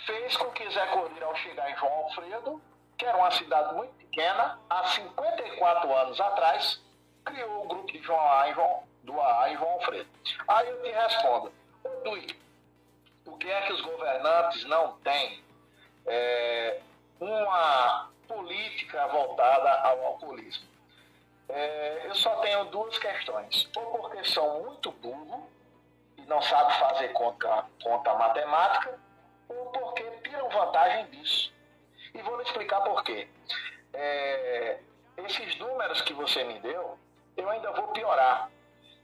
fez com que Zé Cordeiro, ao chegar em João Alfredo, que era uma cidade muito pequena, há 54 anos atrás, criou o grupo de João A João, do AA e João Alfredo. Aí eu te respondo, Dui, o que é que os governantes não têm é, uma política voltada ao alcoolismo? É, eu só tenho duas questões. Ou porque são muito burros não sabem fazer conta, conta matemática, ou porque tiram vantagem disso. E vou lhe explicar por quê. É, esses números que você me deu, eu ainda vou piorar.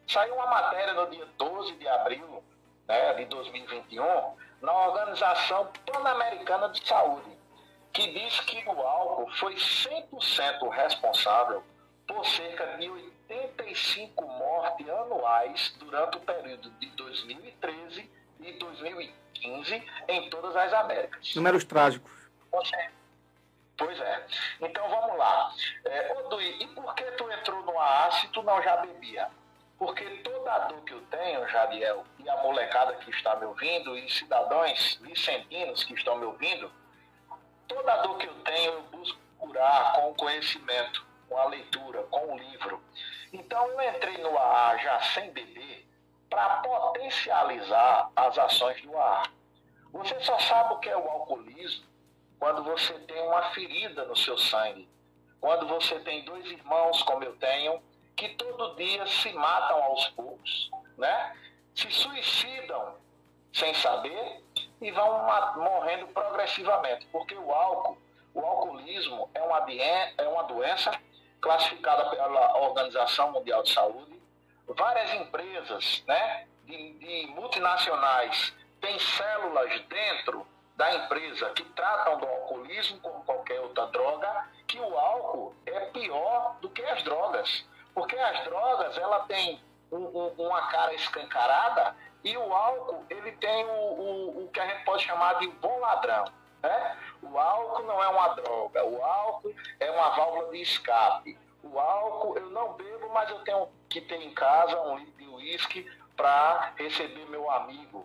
Saiu uma matéria no dia 12 de abril né, de 2021 na Organização Pan-Americana de Saúde, que diz que o álcool foi 100% responsável por cerca de 85 mortes anuais durante o período de 2013 e 2015 em todas as Américas. Números trágicos. Pois é. Então vamos lá. É, ô Dui, e por que tu entrou no AA se tu não já bebia? Porque toda a dor que eu tenho, Jadiel, e a molecada que está me ouvindo, e cidadãos vicentinos que estão me ouvindo, toda a dor que eu tenho eu busco curar com o conhecimento, com a leitura, com o livro. Então eu entrei no AA já sem beber para potencializar as ações do AA. Você só sabe o que é o alcoolismo quando você tem uma ferida no seu sangue, quando você tem dois irmãos, como eu tenho, que todo dia se matam aos poucos, né? Se suicidam sem saber e vão morrendo progressivamente, porque o álcool, o alcoolismo é uma, é uma doença classificada pela Organização Mundial de Saúde. Várias empresas, né, de, de multinacionais têm células dentro da empresa que tratam do alcoolismo como qualquer outra droga, que o álcool é pior do que as drogas. Porque as drogas, ela tem um, um, uma cara escancarada e o álcool, ele tem o, o, o que a gente pode chamar de bom ladrão. Né? O álcool não é uma droga, o álcool é uma válvula de escape. O álcool, eu não bebo, mas eu tenho que ter em casa um litro de uísque para receber meu amigo.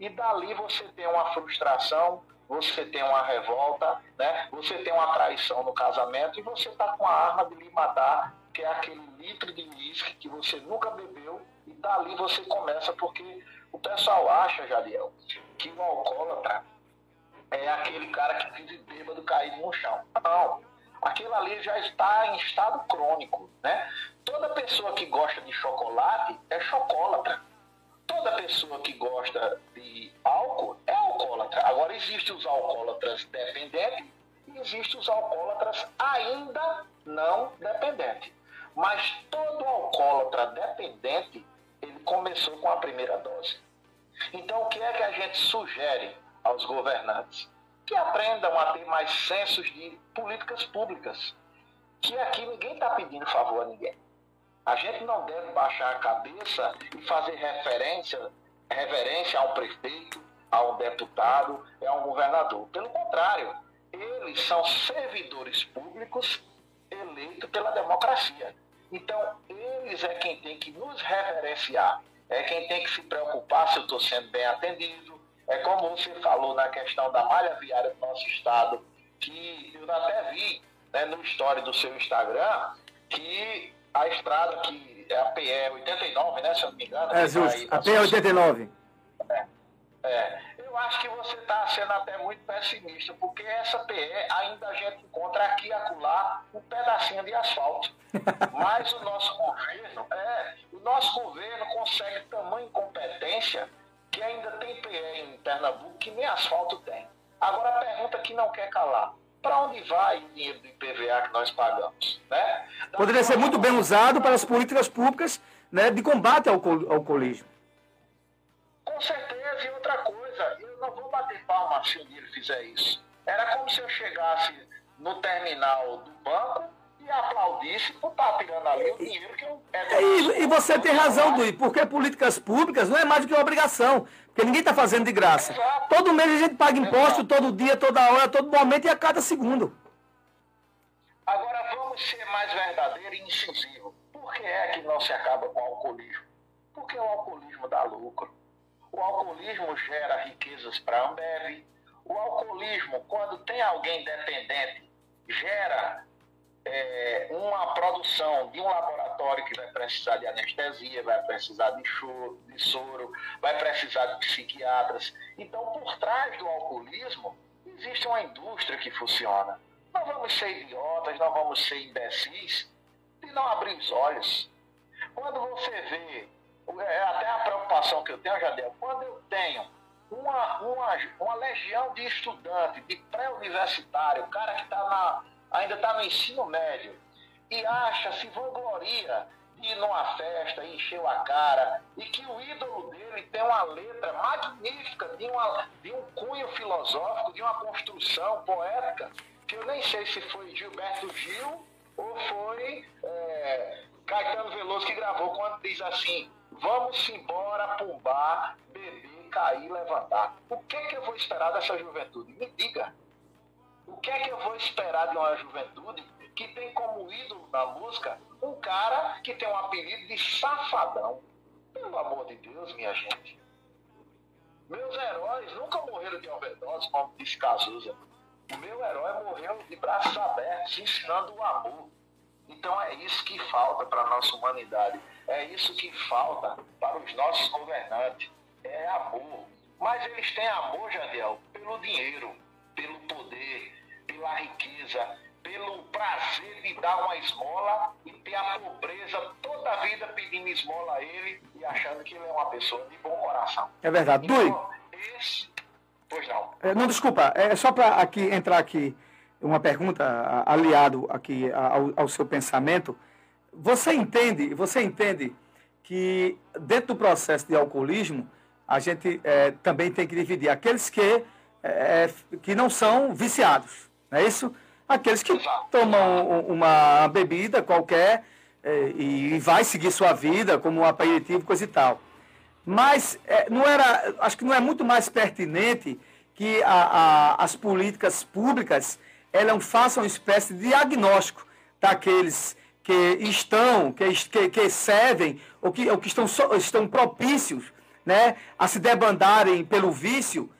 E dali você tem uma frustração, você tem uma revolta, né? você tem uma traição no casamento e você está com a arma de lhe matar, que é aquele litro de uísque que você nunca bebeu, e dali você começa, porque o pessoal acha, Jadiel, que o alcoólatra é aquele cara que vive bêbado caído no chão. Não. Aquilo ali já está em estado crônico, né? Toda pessoa que gosta de chocolate é chocolatra. Toda pessoa que gosta de álcool é alcoólatra. Agora, existem os alcoólatras dependentes e existem os alcoólatras ainda não dependentes. Mas todo alcoólatra dependente, ele começou com a primeira dose. Então, o que é que a gente sugere aos governantes? Que aprendam a ter mais sensos de políticas públicas. Que aqui ninguém está pedindo favor a ninguém. A gente não deve baixar a cabeça e fazer referência, reverência a um prefeito, a um deputado, a um governador. Pelo contrário, eles são servidores públicos eleitos pela democracia. Então, eles é quem tem que nos reverenciar, é quem tem que se preocupar se eu estou sendo bem atendido. É como você falou na questão da malha viária do nosso estado, que eu até vi né, no story do seu Instagram, que a estrada que é a PE 89, né, se eu não me engano. É, justo, a PE 89. É, é, eu acho que você está sendo até muito pessimista, porque essa PE ainda a gente encontra aqui e acolá um pedacinho de asfalto. Mas o nosso governo, é, o nosso governo consegue tamanha incompetência que ainda tem PE em Pernambuco que nem asfalto tem. Agora a pergunta que não quer calar para onde vai o dinheiro do IPVA que nós pagamos? Né? Poderia ser muito bem usado para as políticas públicas né, de combate ao alcoolismo. Com certeza, e outra coisa, eu não vou bater palma se o dinheiro fizer isso. Era como se eu chegasse no terminal do banco e aplaudisse por estar tirando ali o dinheiro que eu. É E, e você tem razão, Dui, porque políticas públicas não é mais do que uma obrigação. Porque ninguém está fazendo de graça. Exato. Todo mês a gente paga imposto, todo dia, toda hora, todo momento e a cada segundo. Agora vamos ser mais verdadeiro e incisivo. Por que é que não se acaba com o alcoolismo? Porque o alcoolismo dá lucro. O alcoolismo gera riquezas para a Ambev. O alcoolismo, quando tem alguém dependente, gera é, uma produção de um laboratório que vai precisar de anestesia, vai precisar de, choro, de soro, vai precisar de psiquiatras. Então, por trás do alcoolismo, existe uma indústria que funciona. Não vamos ser idiotas, não vamos ser imbecis de não abrir os olhos. Quando você vê, é até a preocupação que eu tenho, Jadel, quando eu tenho uma, uma, uma legião de estudante, de pré-universitário, o cara que está na ainda está no ensino médio e acha, se vangloria de ir numa festa e encheu a cara e que o ídolo dele tem uma letra magnífica, de, uma, de um cunho filosófico, de uma construção poética, que eu nem sei se foi Gilberto Gil ou foi é, Caetano Veloso que gravou quando diz assim, vamos embora pumbar, beber, cair, levantar. O que, que eu vou esperar dessa juventude? Me diga. O que é que eu vou esperar de uma juventude que tem como ídolo na música um cara que tem um apelido de safadão? Pelo amor de Deus, minha gente. Meus heróis nunca morreram de overdose, como disse Cazuza. O meu herói morreu de braços abertos, ensinando o amor. Então é isso que falta para a nossa humanidade. É isso que falta para os nossos governantes. É amor. Mas eles têm amor, Jadiel, pelo dinheiro, pelo poder, pela riqueza, pelo prazer de dar uma esmola e ter a pobreza toda a vida pedindo esmola a ele e achando que ele é uma pessoa de bom coração. É verdade. Dui, Então, esse. Pois não. é, não, desculpa, é só para aqui entrar aqui uma pergunta aliado aqui ao, ao seu pensamento. Você entende, você entende que dentro do processo de alcoolismo a gente é, também tem que dividir aqueles que, é, que não são viciados, não é isso? Aqueles que tomam uma bebida qualquer é, e vai seguir sua vida como um aperitivo, coisa e tal. Mas é, não era, acho que não é muito mais pertinente que a- a- as políticas públicas elas façam uma espécie de diagnóstico daqueles que estão, que, que, que servem ou que, ou que estão, estão propícios né, a se debandarem pelo vício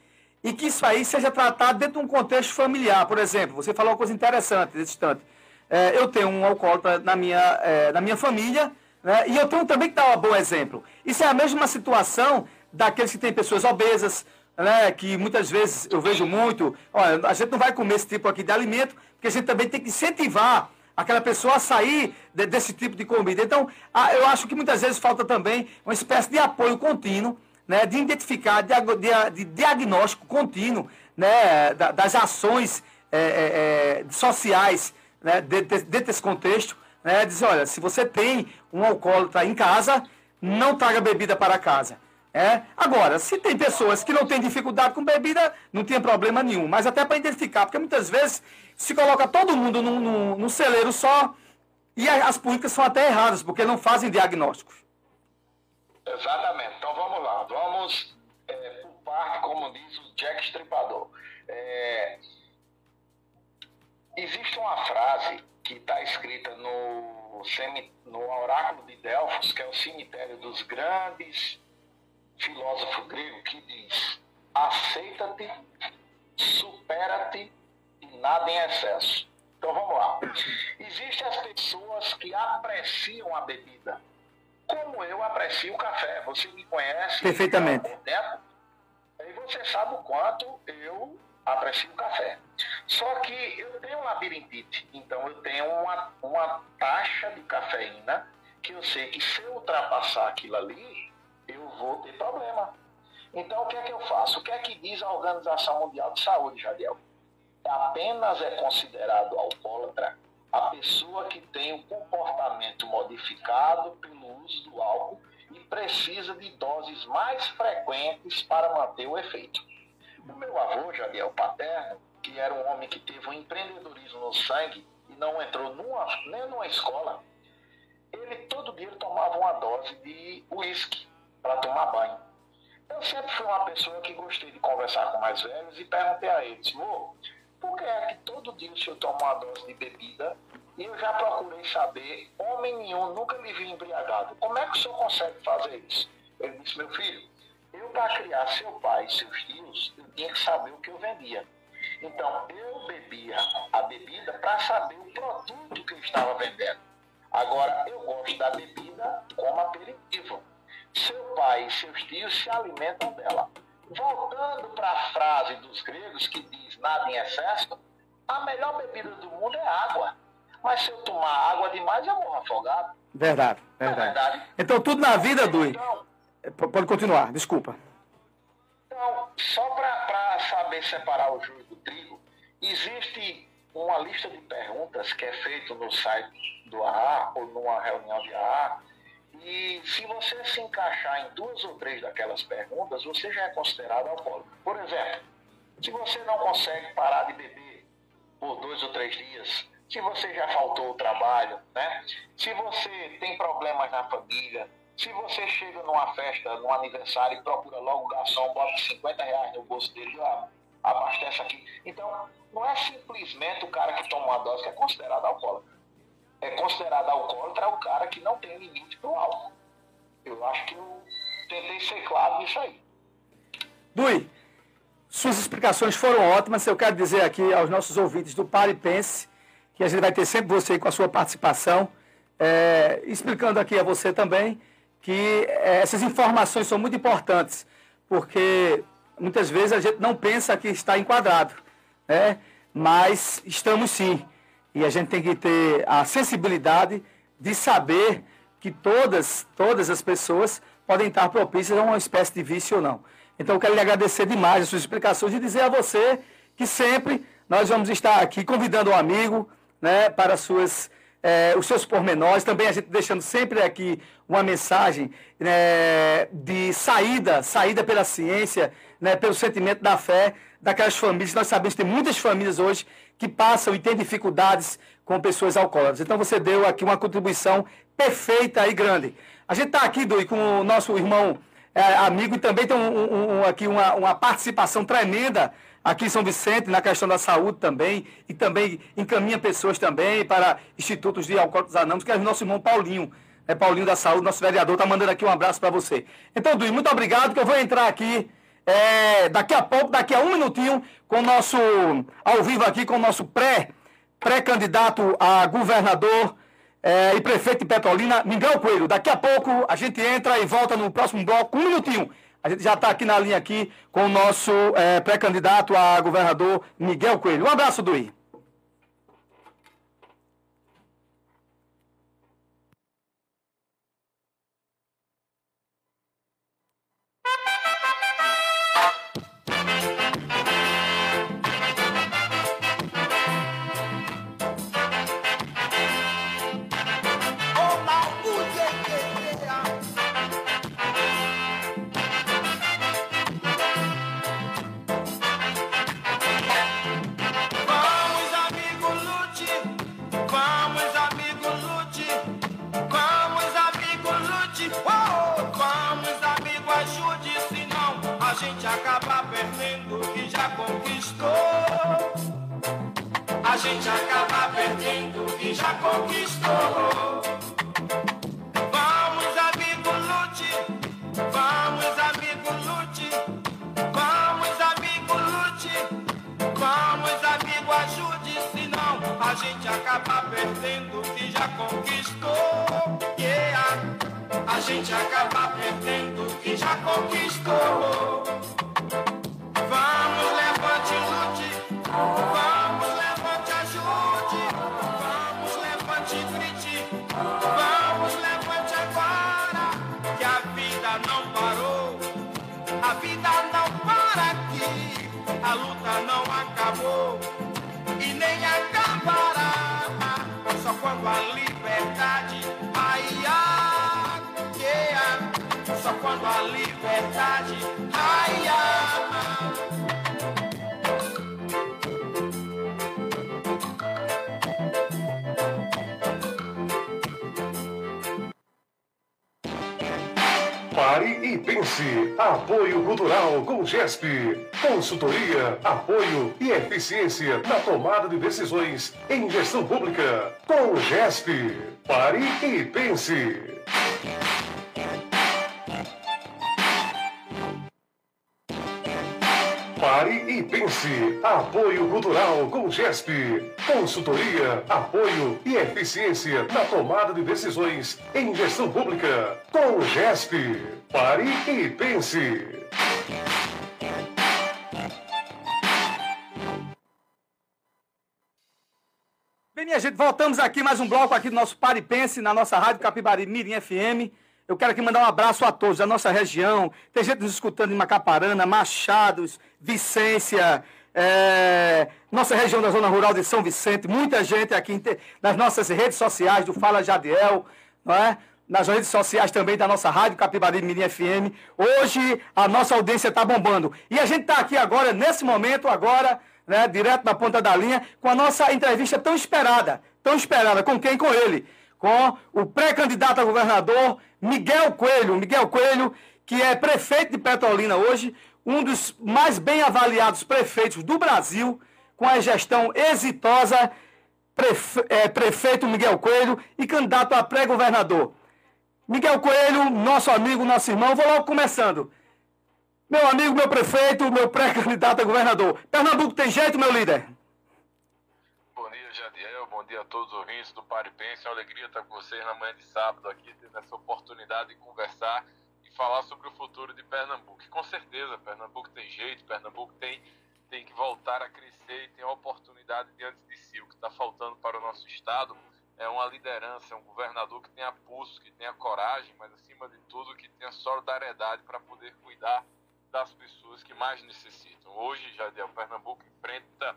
e que isso aí seja tratado dentro de um contexto familiar. Por exemplo, você falou uma coisa interessante nesse instante. É, eu tenho um alcoólatra na minha, é, na minha família, né, e eu tenho também que dar um bom exemplo. Isso é a mesma situação daqueles que têm pessoas obesas, né, que muitas vezes eu vejo muito, olha, a gente não vai comer esse tipo aqui de alimento, porque a gente também tem que incentivar aquela pessoa a sair de- desse tipo de comida. Então, eu acho que muitas vezes falta também uma espécie de apoio contínuo, né, de identificar, de, de, de diagnóstico contínuo né, da- das ações é, é, é, sociais né, dentro, desse contexto. Né, dizer, olha, se você tem um alcoólatra em casa, não traga bebida para casa. É? Agora, se tem pessoas que não têm dificuldade com bebida, não tem problema nenhum. Mas até para identificar, porque muitas vezes se coloca todo mundo num, num, num celeiro só e as políticas são até erradas, porque não fazem diagnósticos. Exatamente. Então vamos lá. Vamos é, parte, como diz o Jack Stripador. É, existe uma frase que está escrita no, no Oráculo de Delfos, que é o cemitério dos grandes filósofos gregos, que diz: aceita-te, supera-te e nada em excesso. Então vamos lá. Existem as pessoas que apreciam a bebida como eu aprecio o café. Você me conhece Perfeitamente. há algum tempo, e você sabe o quanto eu aprecio o café. Só que eu tenho labirintite, então eu tenho uma, uma taxa de cafeína que eu sei que se eu ultrapassar aquilo ali, eu vou ter problema. Então o que é que eu faço? O que é que diz a Organização Mundial de Saúde, Jadiel? Apenas é considerado alcoólatra a pessoa que tem um comportamento modificado pelo uso do álcool e precisa de doses mais frequentes para manter o efeito. O meu avô, Jadiel paterno, que era um homem que teve um empreendedorismo no sangue e não entrou numa, nem numa escola, ele todo dia ele tomava uma dose de uísque para tomar banho. Eu sempre fui uma pessoa que gostei de conversar com mais velhos e perguntei a eles, vô, por que é que todo dia o senhor toma uma dose de bebida e eu já procurei saber, homem nenhum nunca me vi embriagado. Como é que o senhor consegue fazer isso? Ele disse, meu filho, eu para criar seu pai e seus tios, eu tinha que saber o que eu vendia. Então, eu bebia a bebida para saber o produto que eu estava vendendo. Agora, eu gosto da bebida como aperitivo. Seu pai e seus tios se alimentam dela. Voltando para a frase dos gregos que diz nada em excesso, a melhor bebida do mundo é água. Mas se eu tomar água demais, eu morro afogado. Verdade, verdade. Então tudo na vida, Dui. P- Pode continuar, desculpa. Então, só para saber separar o joio do trigo, existe uma lista de perguntas que é feita no site do AA ou numa reunião de AA. E se você se encaixar em duas ou três daquelas perguntas, você já é considerado alcoólico. Por exemplo, se você não consegue parar de beber por dois ou três dias, se você já faltou o trabalho, né? se você tem problemas na família, se você chega numa festa, num aniversário e procura logo o garçom, bota 50 reais no bolso dele, ah, abastece aqui. Então, não é simplesmente o cara que toma uma dose que é considerado alcoólatra. É considerado alcoólatra o cara que não tem limite para o álcool. Eu acho que eu tentei ser claro nisso aí. Dui, suas explicações foram ótimas. Eu quero dizer aqui aos nossos ouvintes do Pare Pense que a gente vai ter sempre você com a sua participação, é, explicando aqui a você também que é, essas informações são muito importantes, porque muitas vezes a gente não pensa que está enquadrado, né? mas estamos sim. E a gente tem que ter a sensibilidade de saber que todas, todas as pessoas podem estar propícias a uma espécie de vício ou não. Então eu quero lhe agradecer demais as suas explicações e dizer a você que sempre nós vamos estar aqui convidando um amigo né, para suas, eh, os seus pormenores. Também a gente deixando sempre aqui uma mensagem né, de saída, saída pela ciência, né, pelo sentimento da fé daquelas famílias. Nós sabemos que tem muitas famílias hoje que passam e têm dificuldades com pessoas alcoólatras. Então você deu aqui uma contribuição perfeita e grande. A gente está aqui, Dui, com o nosso irmão é, amigo e também tem um, um- aqui uma, uma participação tremenda aqui em São Vicente, na questão da saúde também, e também encaminha pessoas também para institutos de alcoólicos anônimos, que é o nosso irmão Paulinho, é Paulinho da Saúde, nosso vereador, está mandando aqui um abraço para você. Então, Dui, muito obrigado, que eu vou entrar aqui é, daqui a pouco, daqui a um minutinho, com o nosso, ao vivo aqui, com o nosso pré, pré-candidato a governador é, e prefeito de Petrolina, Miguel Coelho. Daqui a pouco a gente entra e volta no próximo bloco, um minutinho. A gente já está aqui na linha aqui com o nosso é, pré-candidato a governador, Miguel Coelho. Um abraço, Dui. Gente acaba perdendo o que já conquistou. Vamos, amigo, lute. Vamos, amigo, lute. Vamos, amigo, lute. Vamos, amigo, ajude, senão a gente acaba perdendo o que já conquistou. Yeah. A gente acaba perdendo o que já conquistou. Quando a liberdade raiar, yeah. só quando a liberdade raiar. Pare e pense. Apoio Cultural com GESP. Consultoria, apoio e eficiência na tomada de decisões em gestão pública. Com GESP. Pare e pense. Pare e pense. Apoio Cultural com GESP. Consultoria, apoio e eficiência na tomada de decisões em gestão pública. Com GESP. Pare e pense. Bem, minha gente, voltamos aqui mais um bloco aqui do nosso Paripense na nossa rádio Capibari Mirim FM. Eu quero aqui mandar um abraço a todos da nossa região. Tem gente nos escutando em Macaparana, Machados, Vicência, é, nossa região da zona rural de São Vicente. Muita gente aqui nas nossas redes sociais do Fala Jadiel, não é? Nas redes sociais também da nossa rádio Capibari Mirim FM. Hoje a nossa audiência está bombando. E a gente está aqui agora, nesse momento, agora né, direto da ponta da linha, com a nossa entrevista tão esperada. Tão esperada. Com quem? Com ele. Com o pré-candidato a governador, Miguel Coelho. Miguel Coelho, que é prefeito de Petrolina hoje, um dos mais bem avaliados prefeitos do Brasil, com a gestão exitosa, prefe é, prefeito Miguel Coelho e candidato a pré-governador. Miguel Coelho, nosso amigo, nosso irmão, vou logo começando. Meu amigo, meu prefeito, meu pré-candidato a governador. Pernambuco tem jeito, meu líder? Bom dia, Jadiel. Bom dia a todos os ouvintes do Paripense. É uma alegria estar com vocês na manhã de sábado aqui, tendo essa oportunidade de conversar e falar sobre o futuro de Pernambuco. E com certeza, Pernambuco tem jeito, Pernambuco tem, tem que voltar a crescer e tem a oportunidade diante de si. O que está faltando para o nosso Estado é uma liderança, é um governador que tenha pulso, que tenha coragem, mas acima de tudo que tenha solidariedade para poder cuidar das pessoas que mais necessitam. Hoje, Jadiel, Pernambuco enfrenta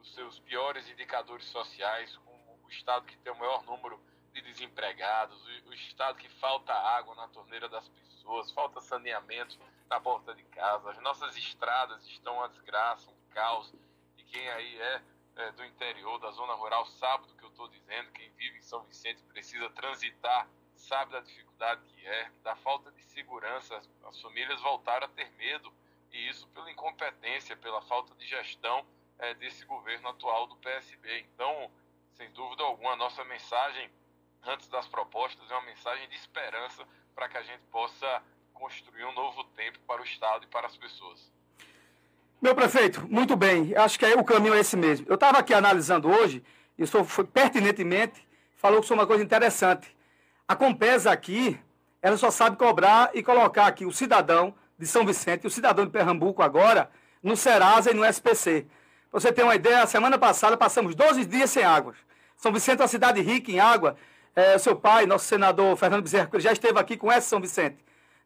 os seus piores indicadores sociais, como o estado que tem o maior número de desempregados, o estado que falta água na torneira das pessoas, falta saneamento na porta de casa, as nossas estradas estão uma desgraça, um caos, e quem aí é, é do interior, da zona rural, sabe estou dizendo, quem vive em São Vicente precisa transitar sabe da dificuldade que é, da falta de segurança. As, as famílias voltaram a ter medo, e isso pela incompetência, pela falta de gestão é, desse governo atual do PSB. Então, sem dúvida alguma, a nossa mensagem, antes das propostas, é uma mensagem de esperança para que a gente possa construir um novo tempo para o Estado e para as pessoas. Meu prefeito, muito bem. Acho que aí o caminho é esse mesmo. Eu estava aqui analisando hoje, e o senhor foi pertinentemente, falou que foi uma coisa interessante. A Compesa aqui, ela só sabe cobrar e colocar aqui o cidadão de São Vicente o cidadão de Pernambuco agora no Serasa e no SPC. Pra você ter uma ideia, a semana passada passamos 12 dias sem água. São Vicente é uma cidade rica em água. É, seu pai, nosso senador Fernando Bezerra, já esteve aqui com essa São Vicente.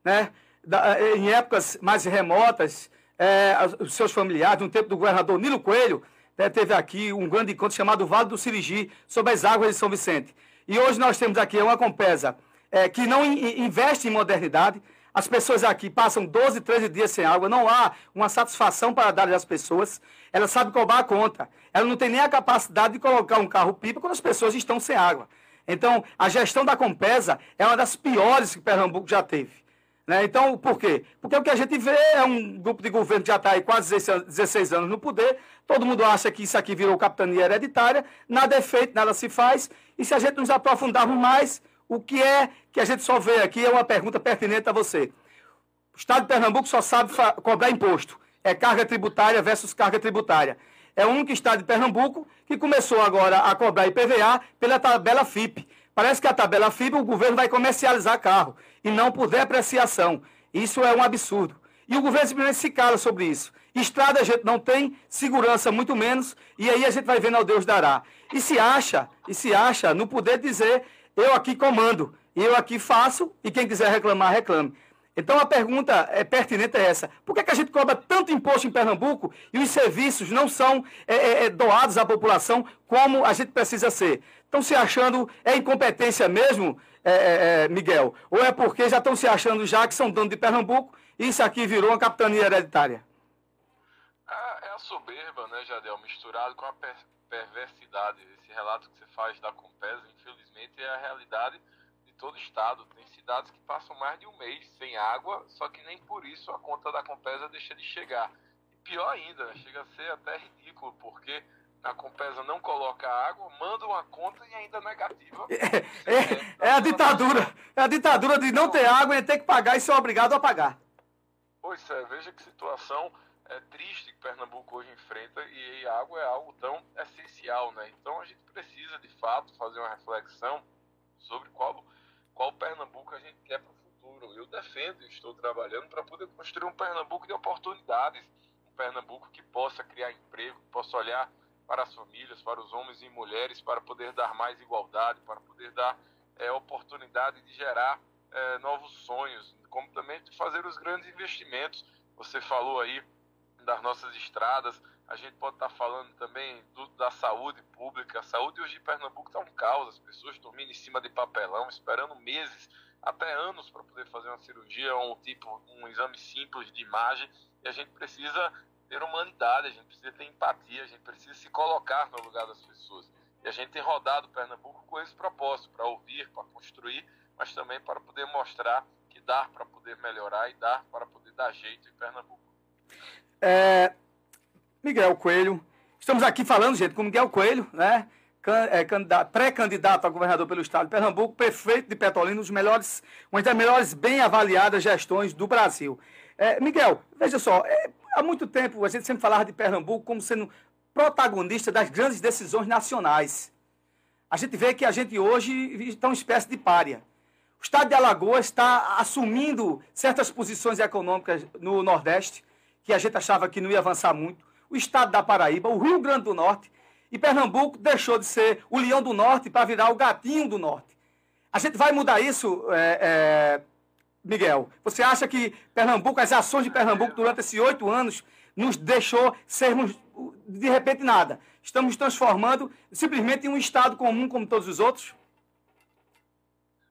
Né? Da, em épocas mais remotas, é, os seus familiares, no tempo do governador Nilo Coelho, teve aqui um grande encontro chamado Vale do Sirigi, sobre as águas de São Vicente. E hoje nós temos aqui uma Compesa é, que não in, investe em modernidade. As pessoas aqui passam 12, 13 dias sem água, não há uma satisfação para dar às pessoas. Ela sabe cobrar a conta. Ela não tem nem a capacidade de colocar um carro-pipa quando as pessoas estão sem água. Então, a gestão da Compesa é uma das piores que Pernambuco já teve. Né? Então, por quê? Porque o que a gente vê é um grupo de governo que já está aí quase 16 anos no poder, todo mundo acha que isso aqui virou capitania hereditária, nada é feito, nada se faz, e se a gente nos aprofundarmos mais, o que é que a gente só vê aqui é uma pergunta pertinente a você. O Estado de Pernambuco só sabe cobrar imposto, é carga tributária versus carga tributária. É o único estado de Pernambuco que começou agora a cobrar IPVA pela tabela FIP. Parece que a tabela FIB o governo vai comercializar carro e não por depreciação. Isso é um absurdo. E o governo simplesmente se cala sobre isso. Estrada a gente não tem, segurança muito menos, e aí a gente vai vendo ao Deus dará. E se acha, e se acha no poder dizer, eu aqui comando, eu aqui faço, e quem quiser reclamar, reclame. Então a pergunta é pertinente é essa. Por que, que a gente cobra tanto imposto em Pernambuco e os serviços não são é, é, é doados à população como a gente precisa ser? Estão se achando, é incompetência mesmo, é, é, é, Miguel? Ou é porque já estão se achando já que são donos de Pernambuco e isso aqui virou uma capitania hereditária? É, é a soberba, né, Jadel, misturado com a per perversidade. Esse relato que você faz da Compesa, infelizmente, é a realidade todo estado. Tem cidades que passam mais de um mês sem água, só que nem por isso a conta da Compesa deixa de chegar. E pior ainda, chega a ser até ridículo, porque a Compesa não coloca água, manda uma conta e ainda negativa. É, é, é a ditadura. É a ditadura de não ter água e ter que pagar e ser obrigado a pagar. Pois é, veja que situação é, triste que Pernambuco hoje enfrenta e a água é algo tão essencial, né? Então a gente precisa, de fato, fazer uma reflexão sobre qual, qual Pernambuco a gente quer para o futuro. Eu defendo e estou trabalhando para poder construir um Pernambuco de oportunidades, um Pernambuco que possa criar emprego, que possa olhar para as famílias, para os homens e mulheres, para poder dar mais igualdade, para poder dar é, oportunidade de gerar é, novos sonhos, como também de fazer os grandes investimentos. Você falou aí das nossas estradas, a gente pode estar falando também do, da saúde pública. A saúde hoje em Pernambuco está um caos, as pessoas dormindo em cima de papelão, esperando meses, até anos para poder fazer uma cirurgia ou um tipo, um exame simples de imagem. E a gente precisa ter humanidade, a gente precisa ter empatia, a gente precisa se colocar no lugar das pessoas. E a gente tem rodado Pernambuco com esse propósito, para ouvir, para construir, mas também para poder mostrar que dá para poder melhorar e dá para poder dar jeito em Pernambuco. É, Miguel Coelho, estamos aqui falando, gente, com Miguel Coelho, né? É, pré-candidato a governador pelo estado de Pernambuco, prefeito de Petrolina, os melhores, uma das melhores bem avaliadas gestões do Brasil. É, Miguel, veja só, é, há muito tempo a gente sempre falava de Pernambuco como sendo protagonista das grandes decisões nacionais. A gente vê que a gente hoje está uma espécie de párea. O estado de Alagoas está assumindo certas posições econômicas no Nordeste, que a gente achava que não ia avançar muito. O estado da Paraíba, o Rio Grande do Norte, e Pernambuco deixou de ser o leão do norte para virar o gatinho do norte. A gente vai mudar isso, é, é, Miguel? Você acha que Pernambuco, as ações de Pernambuco durante esses oito anos, nos deixou sermos, de repente, nada? Estamos transformando simplesmente em um Estado comum como todos os outros?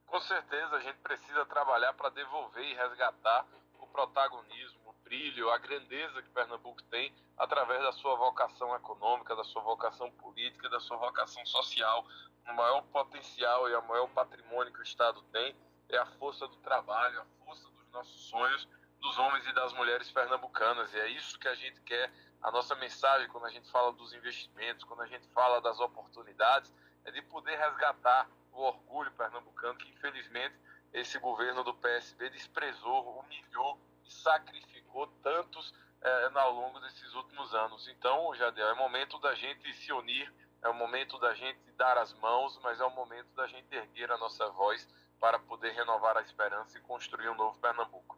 Com certeza, a gente precisa trabalhar para devolver e resgatar o protagonismo, o brilho, a grandeza que Pernambuco tem através da sua vocação econômica, da sua vocação política, da sua vocação social. O maior potencial e o maior patrimônio que o Estado tem é a força do trabalho, a força dos nossos sonhos, dos homens e das mulheres pernambucanas. E é isso que a gente quer. A nossa mensagem, quando a gente fala dos investimentos, quando a gente fala das oportunidades, é de poder resgatar o orgulho pernambucano que, infelizmente, esse governo do PSB desprezou, humilhou e sacrificou tantos é, ao longo desses últimos anos. Então, Jadel, é momento da gente se unir, é o momento da gente dar as mãos, mas é o momento da gente erguer a nossa voz para poder renovar a esperança e construir um novo Pernambuco.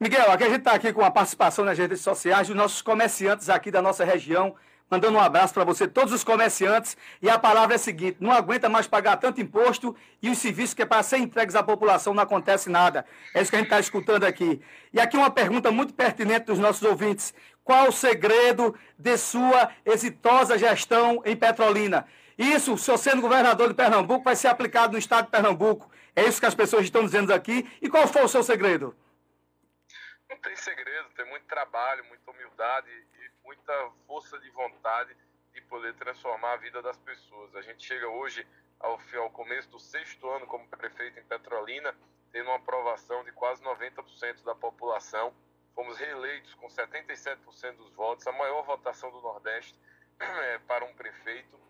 Miguel, aqui a gente está aqui com a participação nas redes sociais dos nossos comerciantes aqui da nossa região, mandando um abraço para você, todos os comerciantes. E a palavra é a seguinte: não aguenta mais pagar tanto imposto e os serviços que é para ser entregues à população não acontece nada. É isso que a gente está escutando aqui. E aqui uma pergunta muito pertinente dos nossos ouvintes: qual o segredo de sua exitosa gestão em Petrolina? Isso, se eu sendo governador de Pernambuco, vai ser aplicado no estado de Pernambuco. É isso que as pessoas estão dizendo aqui. E qual foi o seu segredo? Não tem segredo, tem muito trabalho, muita humildade e muita força de vontade de poder transformar a vida das pessoas. A gente chega hoje ao, ao começo do sexto ano como prefeito em Petrolina, tendo uma aprovação de quase 90% da população. Fomos reeleitos com 77% dos votos, a maior votação do Nordeste é, para um prefeito.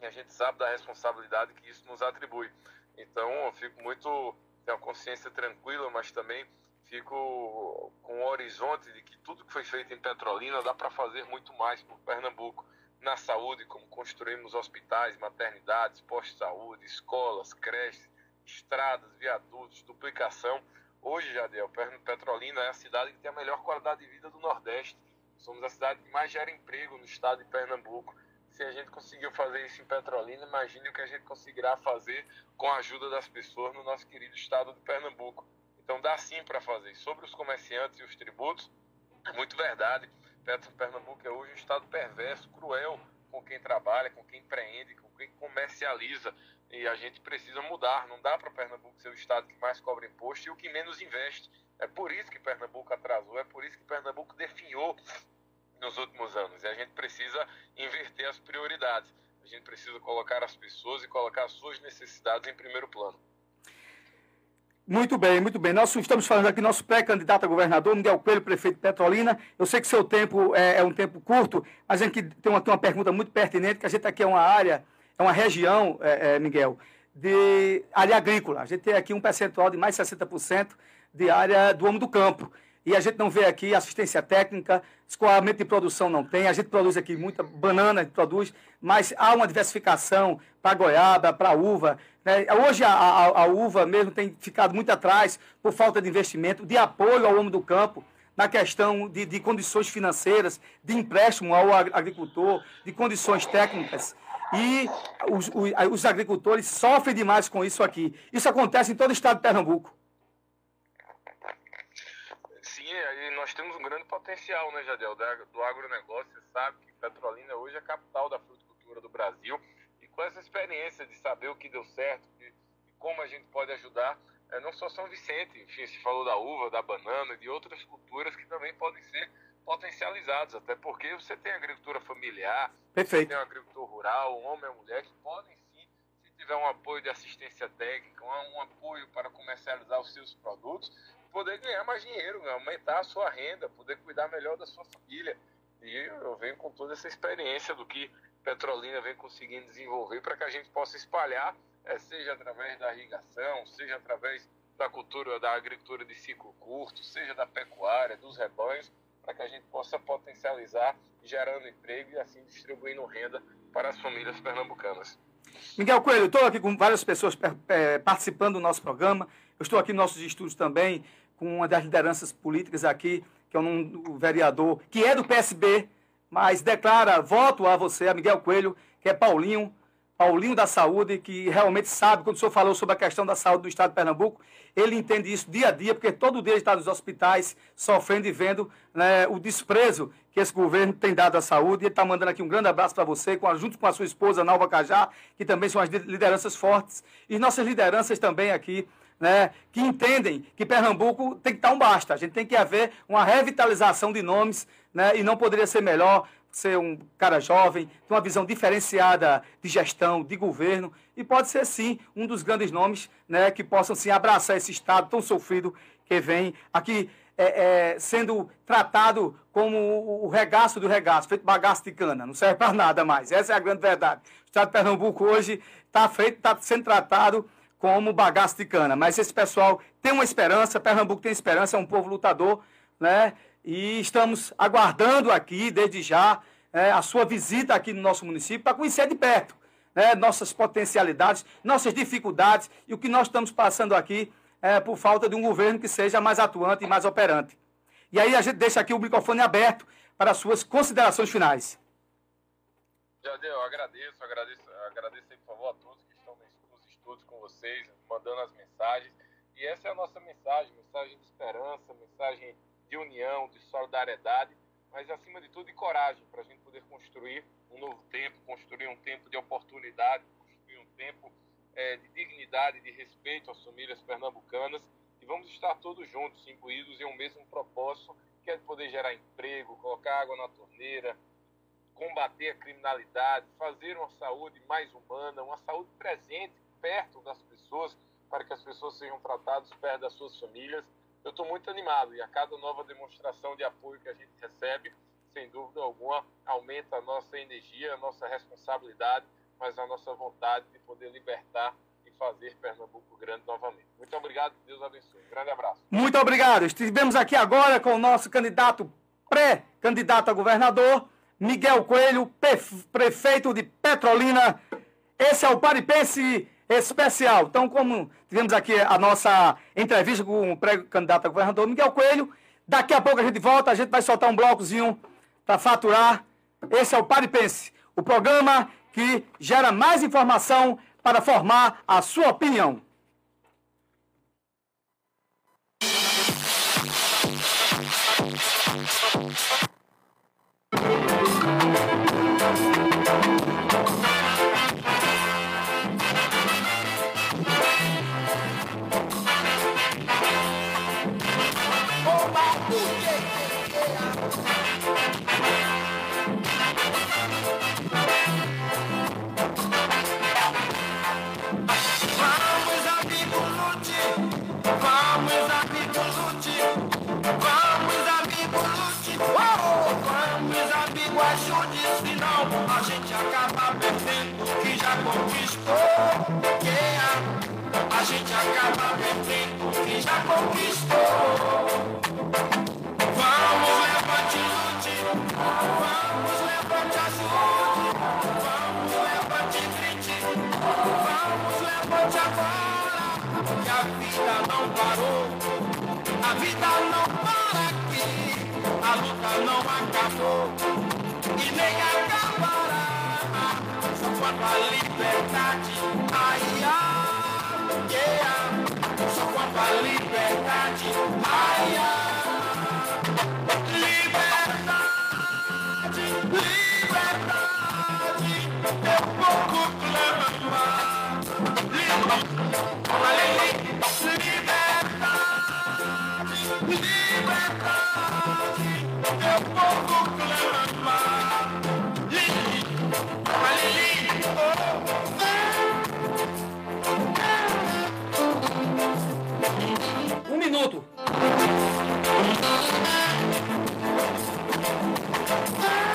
E a gente sabe da responsabilidade que isso nos atribui. Então, eu fico muito, tenho a consciência tranquila, mas também fico com o horizonte de que tudo que foi feito em Petrolina dá para fazer muito mais por Pernambuco. Na saúde, como construímos hospitais, maternidades, postos de saúde, escolas, creches, estradas, viadutos, duplicação. Hoje, Jadel, Petrolina é a cidade que tem a melhor qualidade de vida do Nordeste. Somos a cidade que mais gera emprego no estado de Pernambuco. Se a gente conseguiu fazer isso em Petrolina, imagine o que a gente conseguirá fazer com a ajuda das pessoas no nosso querido estado de Pernambuco. Então dá sim para fazer. Sobre os comerciantes e os tributos, é muito verdade. Pernambuco é hoje um estado perverso, cruel com quem trabalha, com quem empreende, com quem comercializa. E a gente precisa mudar. Não dá para Pernambuco ser o estado que mais cobra imposto e o que menos investe. É por isso que Pernambuco atrasou, é por isso que Pernambuco definhou nos últimos anos. E a gente precisa inverter as prioridades. A gente precisa colocar as pessoas e colocar as suas necessidades em primeiro plano. Muito bem, muito bem. Nós estamos falando aqui nosso pré-candidato a governador, Miguel Coelho, prefeito de Petrolina. Eu sei que seu tempo é, é um tempo curto, mas a gente tem uma, uma pergunta muito pertinente, que a gente aqui é uma área, é uma região, é, é, Miguel, de área agrícola. A gente tem aqui um percentual de mais de 60% de área do homem do campo. E a gente não vê aqui assistência técnica, escoamento de produção não tem. A gente produz aqui muita banana, produz, mas há uma diversificação para goiaba, para uva. Né? Hoje a, a, a, uva mesmo tem ficado muito atrás por falta de investimento, de apoio ao homem do campo na questão de, de condições financeiras, de empréstimo ao agricultor, de condições técnicas. E os, os agricultores sofrem demais com isso aqui. Isso acontece em todo o estado de Pernambuco. Sim, e nós temos um grande potencial, né, Jadel, do agronegócio. Você sabe que Petrolina hoje é a capital da fruticultura do Brasil. E com essa experiência de saber o que deu certo e como a gente pode ajudar, é, não só São Vicente, enfim, se falou da uva, da banana e de outras culturas que também podem ser potencializados, até porque você tem agricultura familiar, Perfeito. você tem um agricultor rural, um homem e mulher que podem sim, se tiver um apoio de assistência técnica, um, um apoio para comercializar os seus produtos, poder ganhar mais dinheiro, aumentar a sua renda, poder cuidar melhor da sua família. E eu venho com toda essa experiência do que Petrolina vem conseguindo desenvolver para que a gente possa espalhar, é, seja através da irrigação, seja através da cultura, da agricultura de ciclo curto, seja da pecuária, dos rebanhos, para que a gente possa potencializar, gerando emprego e assim distribuindo renda para as famílias pernambucanas. Miguel Coelho, estou aqui com várias pessoas participando do nosso programa. Eu estou aqui nos nossos estudos também com uma das lideranças políticas aqui, que é um, vereador que é do PSB, mas declara voto a você, a Miguel Coelho, que é Paulinho, Paulinho da Saúde, que realmente sabe, quando o senhor falou sobre a questão da saúde do Estado de Pernambuco, ele entende isso dia a dia, porque todo dia ele está nos hospitais sofrendo e vendo né, o desprezo que esse governo tem dado à saúde. E ele está mandando aqui um grande abraço para você, junto com a sua esposa, Nalva Cajá, que também são as lideranças fortes. E nossas lideranças também aqui, né, que entendem que Pernambuco tem que estar um basta. A gente tem que haver uma revitalização de nomes, né, e não poderia ser melhor ser um cara jovem, tem uma visão diferenciada de gestão, de governo, e pode ser sim um dos grandes nomes né, que possam sim abraçar esse Estado tão sofrido que vem aqui é, é, sendo tratado como o regaço do regaço, feito bagaço de cana, não serve para nada mais. Essa é a grande verdade. O Estado de Pernambuco hoje está tá sendo tratado como bagaço de cana, mas esse pessoal tem uma esperança, Pernambuco tem esperança, é um povo lutador, né? e estamos aguardando aqui, desde já, é, a sua visita aqui no nosso município para conhecer de perto né, nossas potencialidades, nossas dificuldades e o que nós estamos passando aqui é, por falta de um governo que seja mais atuante e mais operante. E aí a gente deixa aqui o microfone aberto para as suas considerações finais. Jadeu, eu agradeço, agradeço, agradeço aí, por favor, a todos que estão nos estudos com vocês, mandando as mensagens. E essa é a nossa mensagem, mensagem de esperança, mensagem de união, de solidariedade, mas acima de tudo de coragem para a gente poder construir um novo tempo, construir um tempo de oportunidade, construir um tempo é, de dignidade, de respeito às famílias pernambucanas e vamos estar todos juntos, imbuídos em um mesmo propósito, que é de poder gerar emprego, colocar água na torneira, combater a criminalidade, fazer uma saúde mais humana, uma saúde presente, perto das pessoas, para que as pessoas sejam tratadas perto das suas famílias eu estou muito animado e a cada nova demonstração de apoio que a gente recebe, sem dúvida alguma, aumenta a nossa energia, a nossa responsabilidade, mas a nossa vontade de poder libertar e fazer Pernambuco grande novamente. Muito obrigado, Deus abençoe. Um grande abraço. Muito obrigado. Estivemos aqui agora com o nosso candidato, pré-candidato a governador, Miguel Coelho, prefeito de Petrolina. Esse é o Paripense especial. Então, como tivemos aqui a nossa entrevista com o pré-candidato a governador Miguel Coelho, daqui a pouco a gente volta, a gente vai soltar um blocozinho para faturar. Esse é o Pare Pense, o programa que gera mais informação para formar a sua opinião. Yeah. A gente acaba perdendo o que já conquistou. Vamos, levante, lute. Vamos, levante, ajude. Vamos, levante, grite. Vamos, levante agora. Que a vida não parou. A vida não para aqui. A luta não acabou. E nem acabará. Só quando a liberdade. Ai, ai, yeah. Só quando a liberdade. Ai, ai. Liberdade, liberdade, é pouco clama. Liberdade, liberdade, E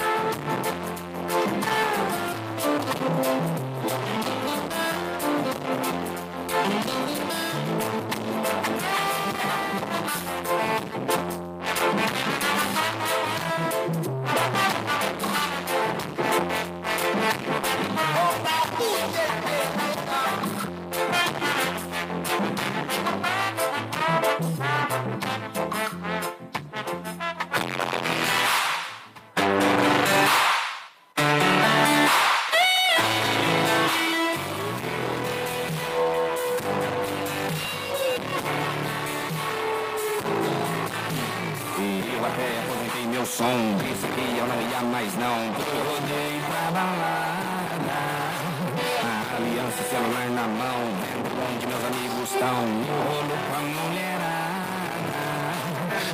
A aliança celular na mão Vendo onde meus amigos estão No rolo com a mulherada.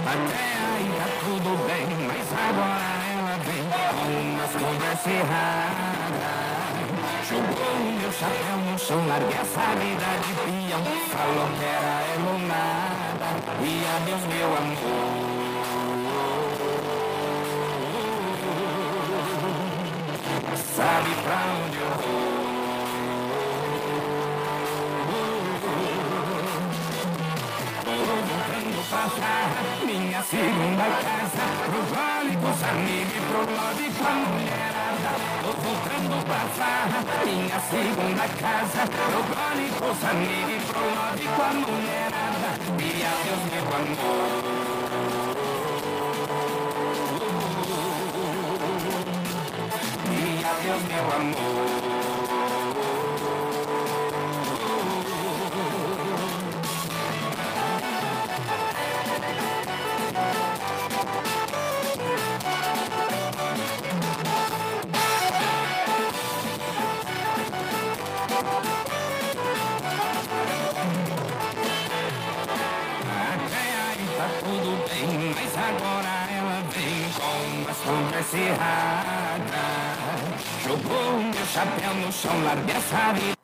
Até aí tá tudo bem Mas agora ela vem Com umas conversas erradas. Jogou o meu chapéu no chão Larguei essa vida de peão. Falou que era ela ou nada E adeus meu amor. Sabe pra onde eu vou? Minha segunda casa Pro vale com os amigos e pro lobby com a mulherada Tô voltando pra farra, minha segunda casa Pro vale com os amigos e pro lobby com a mulherada. E adeus meu amor. E adeus meu amor conversas erradas. Jogou o meu chapéu no chão, larguei essa vida.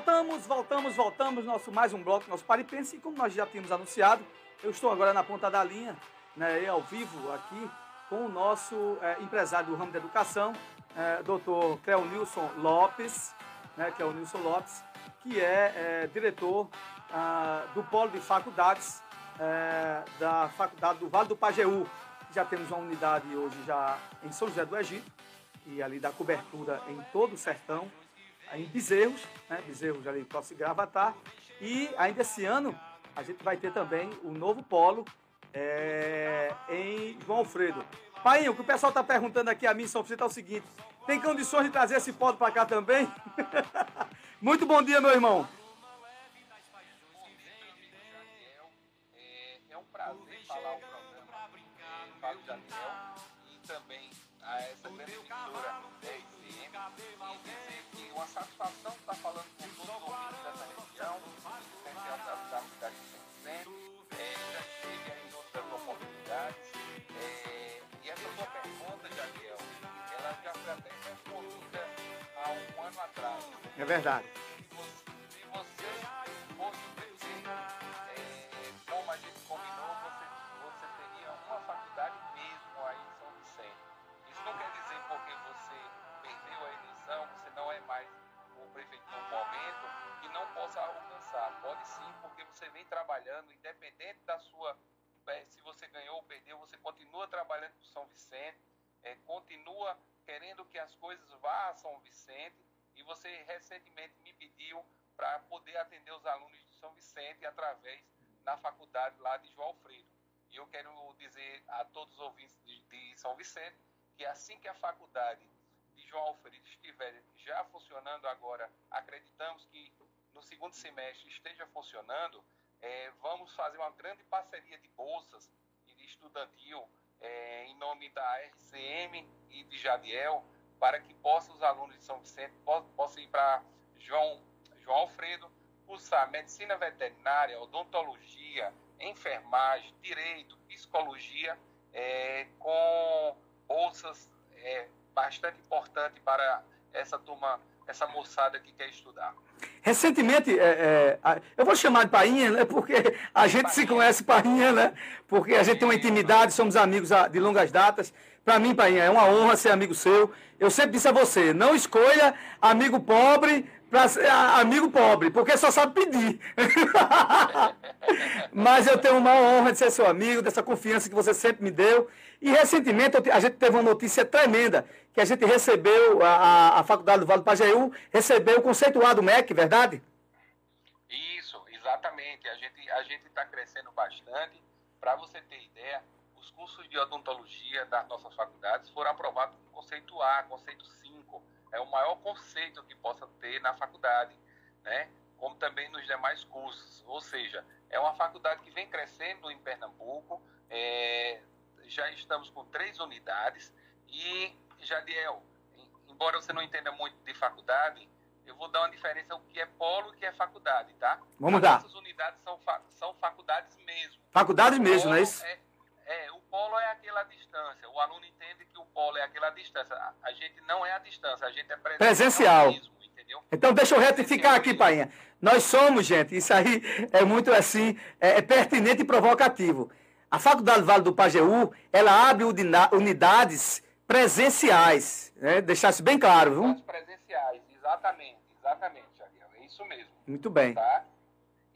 Voltamos, voltamos, voltamos, nosso mais um bloco, nosso Paripense, e como nós já tínhamos anunciado, eu estou agora na ponta da linha, né, ao vivo aqui, com o nosso eh, empresário do ramo da educação, eh, doutor Cleonilson Lopes, né, que é o Nilson Lopes, que é eh, diretor ah, do Polo de Faculdades eh, da Faculdade do Vale do Pajeú. Já temos uma unidade hoje já em São José do Egito, e ali dá cobertura em todo o sertão, em Bezerros, né? Bezerros ali próximo de Gravatar. E ainda esse ano a gente vai ter também o novo polo é, em João Alfredo. Painho, o que o pessoal está perguntando aqui a mim, São Francisco, é o seguinte: tem condições de trazer esse polo para cá também? Muito bom dia, meu irmão. É prazer falar o programa Daniel e também a essa grande uma satisfação estar falando com todos os ouvintes dessa região, especialmente da, da cidade de São Vicente. É, já estive aí em outras oportunidades. É, e essa sua pergunta, Jadiel, ela já foi até respondida há um ano atrás. É verdade. Se você, fosse prefeito, é, como a gente combinou, você, você teria uma faculdade mesmo aí em São Vicente. Isso não quer dizer porque você perdeu a eleição, é o prefeito no momento e não possa alcançar. Pode sim, porque você vem trabalhando, independente da sua. eh, Se você ganhou ou perdeu, você continua trabalhando com São Vicente, eh, continua querendo que as coisas vá a São Vicente e você recentemente me pediu para poder atender os alunos de São Vicente através da faculdade lá de João Alfredo. E eu quero dizer a todos os ouvintes de, de São Vicente que assim que a faculdade Alfredo estiver já funcionando agora, acreditamos que no segundo semestre esteja funcionando, eh, vamos fazer uma grande parceria de bolsas e de estudantil eh, em nome da RCM e de Jadiel, para que possam os alunos de São Vicente po- possam ir para João, João Alfredo, cursar medicina veterinária, odontologia, enfermagem, direito, psicologia, eh, com bolsas eh, bastante importantes para essa turma, essa moçada que quer estudar. Recentemente, é, é, eu vou chamar de Painha, né? Porque a gente se conhece Painha, né? Porque a gente tem uma intimidade, somos amigos ah, de longas datas. Para mim, Painha, é uma honra ser amigo seu. Eu sempre disse a você, não escolha amigo pobre para ser ah, amigo pobre, porque só sabe pedir. Mas eu tenho uma honra de ser seu amigo, dessa confiança que você sempre me deu. E recentemente a gente teve uma notícia tremenda, que a gente recebeu, a, a, Faculdade do Vale do Pajeú recebeu o conceituado MEC, verdade? Isso, exatamente. A gente a está crescendo bastante. Para você ter ideia, os cursos de odontologia das nossas faculdades foram aprovados com conceito A, conceito 5. É o maior conceito que possa ter na faculdade, né? Como também nos demais cursos. Ou seja, é uma faculdade que vem crescendo em Pernambuco. é, já estamos com três unidades e Jadiel, em- embora você não entenda muito de faculdade, eu vou dar uma diferença o que é polo e o que é faculdade, tá? Vamos As lá. Nossas unidades são, fa- são faculdades mesmo. Faculdade mesmo, não é isso? É, é, o polo é aquela distância. O aluno entende que o polo é aquela distância. A, a gente não é a distância, a gente é presencial. Presencial. mesmo, entendeu? Então deixa eu retificar aqui, Painha. Nós somos, gente, isso aí é muito assim, é, é pertinente e provocativo. A Faculdade Vale do Pajeú, ela abre unidades presenciais, né? Deixar isso bem claro, viu? Unidades presenciais, exatamente, exatamente, Jadiel. É isso mesmo. Muito bem. Tá?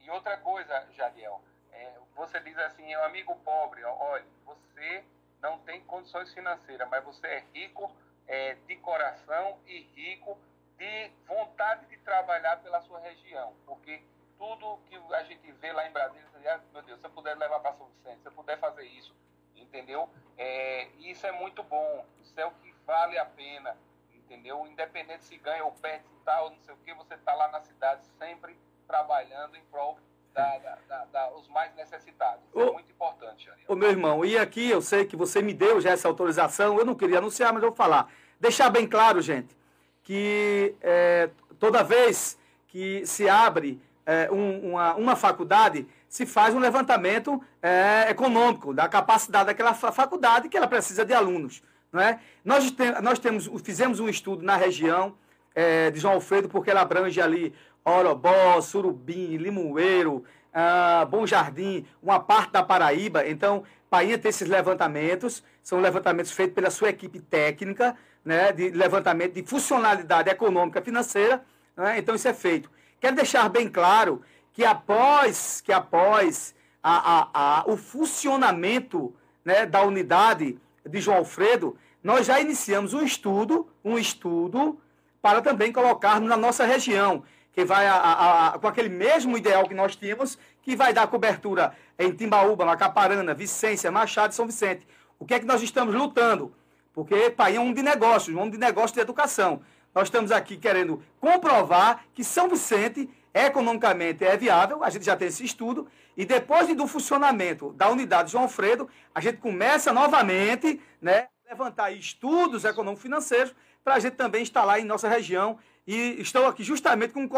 E outra coisa, Jadiel, é, você diz assim, é um amigo pobre, olha, você não tem condições financeiras, mas você é rico é, de coração e rico de vontade de trabalhar pela sua região, porque tudo que a gente vê lá em Brasília, ah, meu Deus, se eu puder levar para São Vicente, se eu puder fazer isso, entendeu? É, isso é muito bom, isso é o que vale a pena, entendeu? Independente se ganha ou perde, se tal, não sei o que, você está lá na cidade sempre trabalhando em prol da, da, da- da- os mais necessitados. Isso é muito importante, Ariel. Ô meu irmão, e aqui eu sei que você me deu já essa autorização, eu não queria anunciar, mas eu vou falar. Deixar bem claro, gente, que é, toda vez que se abre é, um- uma, uma faculdade, se faz um levantamento é, econômico da capacidade daquela fa- faculdade que ela precisa de alunos. Não é? nós, nós temos, fizemos um estudo na região é, de João Alfredo, porque ela abrange ali Orobó, Surubim, Limoeiro, ah, Bom Jardim, uma parte da Paraíba. Então, Painha tem esses levantamentos, são levantamentos feitos pela sua equipe técnica, né, de levantamento de funcionalidade econômica financeira. né, então, isso é feito. Quero deixar bem claro que após, que após a, a, a, o funcionamento né, da unidade de João Alfredo, nós já iniciamos um estudo, um estudo para também colocarmos na nossa região, que vai a- com aquele mesmo ideal que nós tínhamos, que vai dar cobertura em Timbaúba, Macaparana, Vicência, Machado e São Vicente. O que é que nós estamos lutando? Porque Painha é um de negócios, um de negócio de educação. Nós estamos aqui querendo comprovar que São Vicente economicamente é viável, a gente já tem esse estudo, e depois do funcionamento da unidade João Alfredo, a gente começa novamente, né, a levantar estudos econômico-financeiros para a gente também instalar em nossa região. E estou aqui justamente com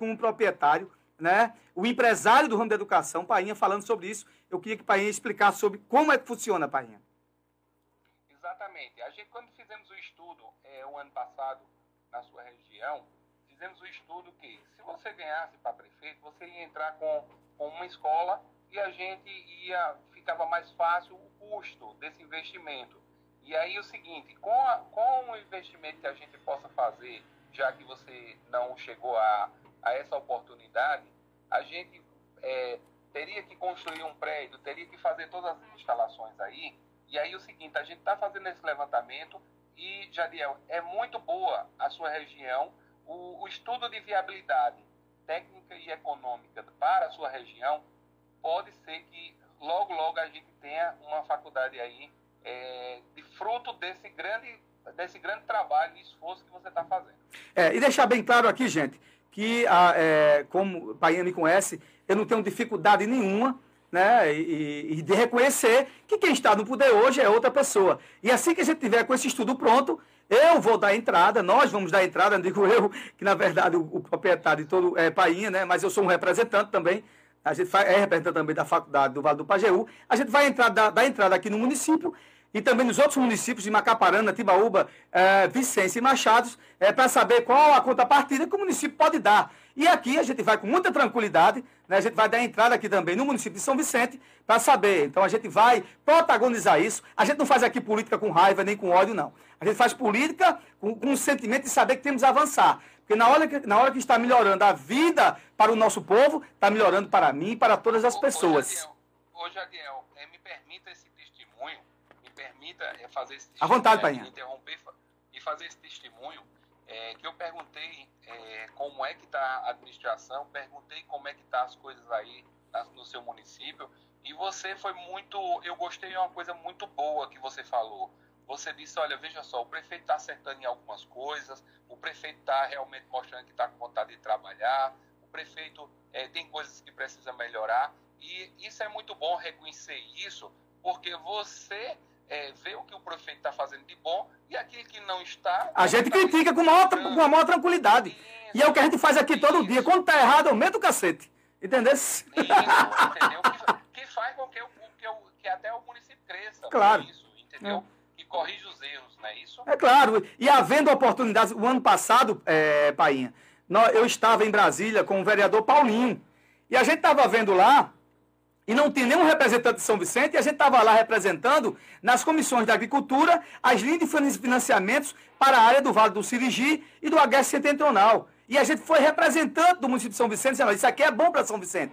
um proprietário, né, o empresário do ramo da educação, Painha, falando sobre isso. Eu queria que Painha explicasse sobre como é que funciona, Painha. Exatamente. A gente, quando fizemos o estudo é, o ano passado na sua região, fizemos o estudo que se você ganhasse para prefeito, você ia entrar com, com uma escola e a gente ia ficava mais fácil o custo desse investimento. E aí o seguinte, com, a, com o investimento que a gente possa fazer, já que você não chegou a, a essa oportunidade, a gente é, teria que construir um prédio, teria que fazer todas as instalações aí. E aí o seguinte, a gente está fazendo esse levantamento e, Jadiel, é muito boa a sua região, o, o estudo de viabilidade técnica e econômica para a sua região, pode ser que logo, logo a gente tenha uma faculdade aí é, de fruto desse grande, desse grande trabalho e esforço que você está fazendo. É, e deixar bem claro aqui, gente, que a, é, como o me conhece, eu não tenho dificuldade nenhuma né, e, e, de reconhecer que quem está no poder hoje é outra pessoa. E assim que a gente tiver com esse estudo pronto, eu vou dar entrada, nós vamos dar entrada, não digo eu, que na verdade o, o proprietário de todo é Painha, né, mas eu sou um representante também, a gente é representante também da faculdade do Vale do Pajeú, a gente vai entrar, dar, dar entrada aqui no município e também nos outros municípios de Macaparana, Tibaúba, é, Vicência e Machados, é, para saber qual a contrapartida que o município pode dar. E aqui a gente vai com muita tranquilidade, né, a gente vai dar entrada aqui também no município de São Vicente para saber. Então a gente vai protagonizar isso. A gente não faz aqui política com raiva nem com ódio, não. A gente faz política com, com o sentimento de saber que temos a avançar. Porque na hora, que, na hora que está melhorando a vida para o nosso povo, está melhorando para mim e para todas as pessoas. Me permita esse testemunho permita é, fazer esse testemunho. À vontade, é, interromper e fazer esse testemunho. É, que eu perguntei é, como é que está a administração, perguntei como é que está as coisas aí no seu município, e você foi muito, eu gostei de uma coisa muito boa que você falou. Você disse, olha, veja só, o prefeito está acertando em algumas coisas, o prefeito está realmente mostrando que está com vontade de trabalhar, o prefeito é, tem coisas que precisa melhorar, e isso é muito bom reconhecer isso, porque você é, ver o que o prefeito está fazendo de bom e aquilo que não está. A gente tá critica com, maior, com a maior tranquilidade. Isso, e é o que a gente faz aqui todo isso. dia. Quando está errado, aumenta o cacete. Entendeu? Isso, entendeu? Que, que, faz com que, o, que, o, que até o município cresça. Claro. Isso, entendeu? É. Que corrige os erros, não é isso? É claro. E havendo oportunidades, o ano passado, é, Painha, eu estava em Brasília com o vereador Paulinho. E a gente estava vendo lá e não tinha nenhum representante de São Vicente, e a gente estava lá representando, nas comissões da agricultura, as linhas de financiamentos para a área do Vale do Sirigi e do Agreste Setentrional. E a gente foi representante do município de São Vicente, dizendo, isso aqui é bom para São Vicente.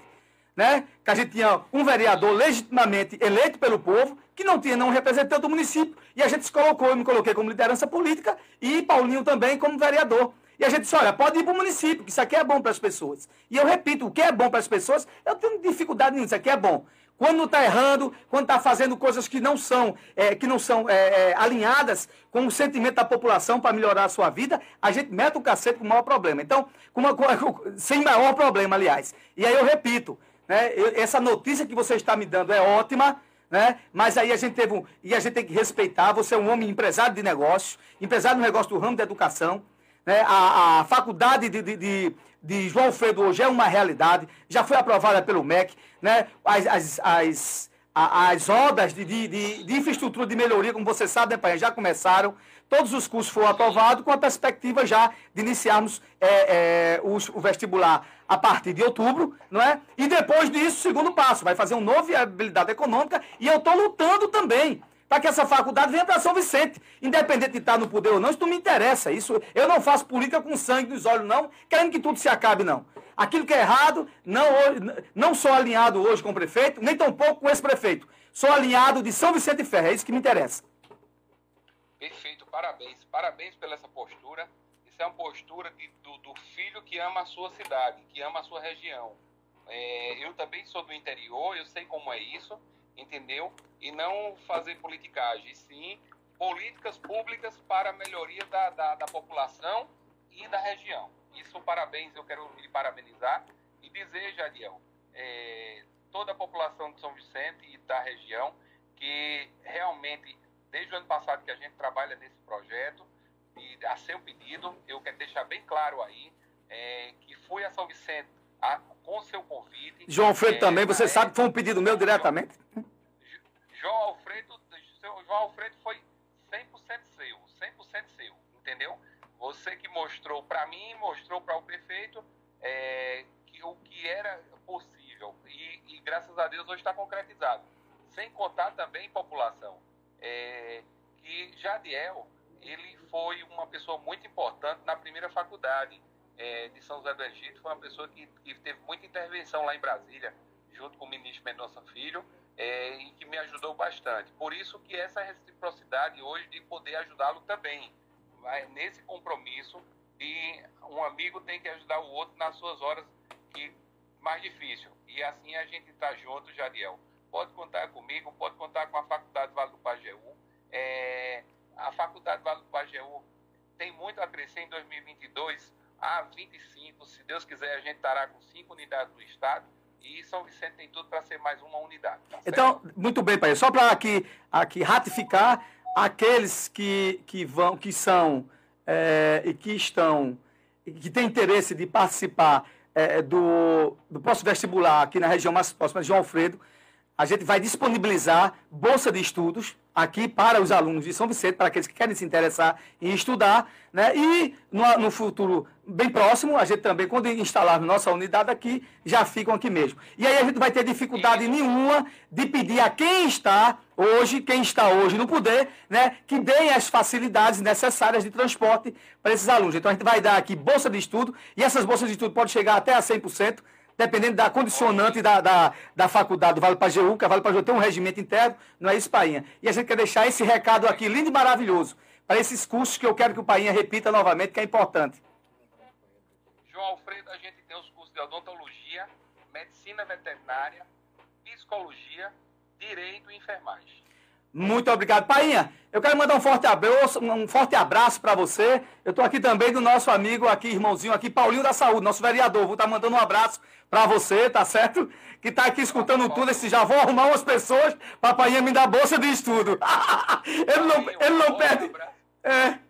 Né? Que a gente tinha um vereador legitimamente eleito pelo povo, que não tinha nenhum representante do município, e a gente se colocou, eu me coloquei como liderança política, e Paulinho também como vereador. E a gente disse, olha, pode ir para o município, que isso aqui é bom para as pessoas. E eu repito, o que é bom para as pessoas, eu tenho dificuldade nisso, isso aqui é bom. Quando está errando, quando está fazendo coisas que não são, é, que não são é, é, alinhadas com o sentimento da população para melhorar a sua vida, a gente mete o cacete com o maior problema. Então, com uma, com, sem maior problema, aliás. E aí eu repito, né, eu, essa notícia que você está me dando é ótima, né? Mas aí a gente teve um, e a gente tem que respeitar. Você é um homem empresário de negócio, empresário no negócio do ramo da educação. Né? A, a faculdade de, de, de, João Alfredo hoje é uma realidade, já foi aprovada pelo MEC. Né? As, as, as, as obras de, de, de, infraestrutura de melhoria, como você sabe, né, já começaram. Todos os cursos foram aprovados, com a perspectiva já de iniciarmos é, é, o, o, vestibular a partir de outubro, não é? E depois disso, segundo passo, vai fazer um novo viabilidade econômica e eu estou lutando também para que essa faculdade venha para São Vicente. Independente de estar no poder ou não, isso não me interessa. Isso, eu não faço política com sangue nos olhos, não, querendo que tudo se acabe, não. Aquilo que é errado, não, não sou alinhado hoje com o prefeito, nem tampouco com esse prefeito. Sou alinhado de São Vicente Ferro, é isso que me interessa. Perfeito, parabéns. Parabéns pela essa postura. Isso é uma postura de, do, do, filho que ama a sua cidade, que ama a sua região. É, eu também sou do interior, eu sei como é isso entendeu? E não fazer politicagem, sim políticas públicas para a melhoria da, da, da população e da região. Isso, parabéns, eu quero lhe parabenizar e dizer, Jadiel, é, toda a população de São Vicente e da região, que realmente, desde o ano passado que a gente trabalha nesse projeto, e a seu pedido, eu quero deixar bem claro aí, é, que fui a São Vicente a, com seu convite. João Alfredo é, também, você sabe que foi um pedido meu diretamente? João Alfredo, João Alfredo foi 100% seu, 100% seu, entendeu? Você que mostrou para mim, mostrou para o prefeito é, que o que era possível. E, e graças a Deus hoje está concretizado. Sem contar também população. É, que Jadiel, ele foi uma pessoa muito importante na primeira faculdade é, de São José do Egito. Foi uma pessoa que, que teve muita intervenção lá em Brasília, junto com o ministro Mendonça Filho, é, e que me ajudou bastante. Por isso que essa reciprocidade hoje de poder ajudá-lo também. Vai nesse compromisso e um amigo tem que ajudar o outro nas suas horas que mais difícil. E assim a gente está junto, Jadiel. Pode contar comigo, pode contar com a Faculdade Vale do Pajeú. É, a Faculdade Vale do Pajeú tem muito a crescer em 2022 a 25. Se Deus quiser, a gente estará com cinco unidades no estado. E São Vicente tem tudo para ser mais uma unidade. tá? Então, muito bem, pai. Só para aqui, aqui ratificar aqueles que, que vão, que são é, e que estão, e que têm interesse de participar é, do, do posto vestibular aqui na região mais próxima de João Alfredo, a gente vai disponibilizar bolsa de estudos aqui para os alunos de São Vicente, para aqueles que querem se interessar em estudar, né? E no, no futuro bem próximo, a gente também, quando instalar nossa unidade aqui, já ficam aqui mesmo. E aí a gente vai ter dificuldade nenhuma de pedir a quem está hoje, quem está hoje no poder, né? Que deem as facilidades necessárias de transporte para esses alunos. Então a gente vai dar aqui bolsa de estudo, e essas bolsas de estudo podem chegar até a 100%, dependendo da condicionante da, da, da faculdade do Vale Pajeú, que a Vale Pajeú tem um regimento interno, não é isso, Painha? E a gente quer deixar esse recado aqui lindo e maravilhoso para esses cursos que eu quero que o Painha repita novamente, que é importante. João Alfredo, a gente tem os cursos de odontologia, medicina veterinária, psicologia, direito e enfermagem. Muito obrigado. Painha, eu quero mandar um forte abraço, um forte abraço para você. Eu estou aqui também do nosso amigo aqui, irmãozinho aqui, Paulinho da Saúde, nosso vereador. Vou estar mandando um abraço para você, tá certo? Que está aqui escutando tudo. Esse, já vou arrumar umas pessoas para Painha me dar bolsa de estudo. ele não, ele não perde. É.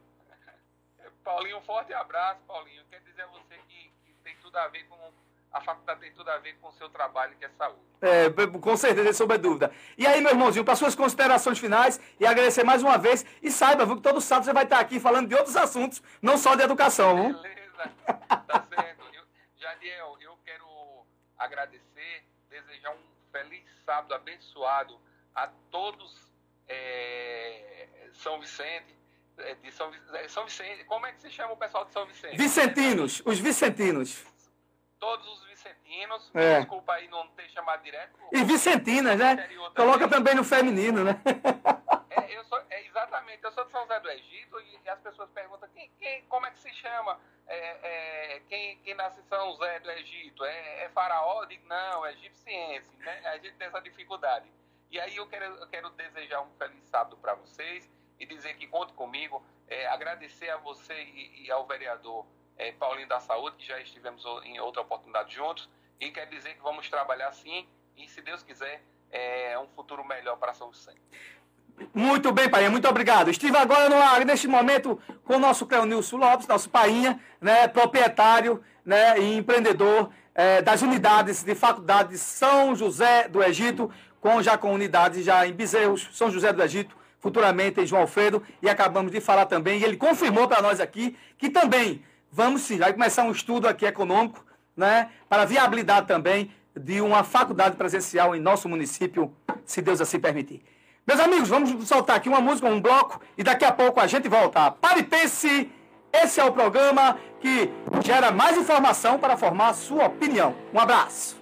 Paulinho, um forte abraço, Paulinho. Quer dizer a você que, que tem tudo a ver com. A faculdade tem tudo a ver com o seu trabalho, que é saúde. É, com certeza, de dúvida. E aí, meu irmãozinho, para suas considerações finais e agradecer mais uma vez. E saiba, viu, que todo sábado você vai estar aqui falando de outros assuntos, não só de educação. Viu? Beleza, tá certo. Eu, Jadiel, eu quero agradecer, desejar um feliz sábado abençoado a todos é, São Vicente. é, De São, Vi- é, São Vicente, como é que se chama o pessoal de São Vicente? Vicentinos, os Vicentinos. Todos os vicentinos. É. Desculpa aí não ter chamado direto. E Vicentinas, né? Coloca também no feminino, né? É, eu sou, é, exatamente, eu sou de São José do Egito e, e as pessoas perguntam quem, quem, como é que se chama é, é, quem, quem nasce em São José do Egito? É, é faraó? Eu digo, não, é egipciense, né? A gente tem essa dificuldade. E aí eu quero, eu quero desejar um feliz sábado para vocês e dizer que conte comigo, é, agradecer a você e, e ao vereador é, Paulinho da Saúde, que já estivemos em outra oportunidade juntos, e quer dizer que vamos trabalhar sim e, se Deus quiser, é um futuro melhor para São Vicente. Muito bem, Painha, muito obrigado. Estive agora no ar, neste momento com o nosso Cleonilson Lopes, nosso Painha, né, proprietário né, e empreendedor eh, das unidades de faculdade de São José do Egito, com, já com unidades já em Bezerros, São José do Egito, futuramente em João Alfredo, e acabamos de falar também, e ele confirmou para nós aqui que também vamos sim, vai começar um estudo aqui econômico, né, para a viabilidade também de uma faculdade presencial em nosso município, se Deus assim permitir. Meus amigos, vamos soltar aqui uma música, um bloco, e daqui a pouco a gente volta. Pare e pense, esse é o programa que gera mais informação para formar a sua opinião. Um abraço.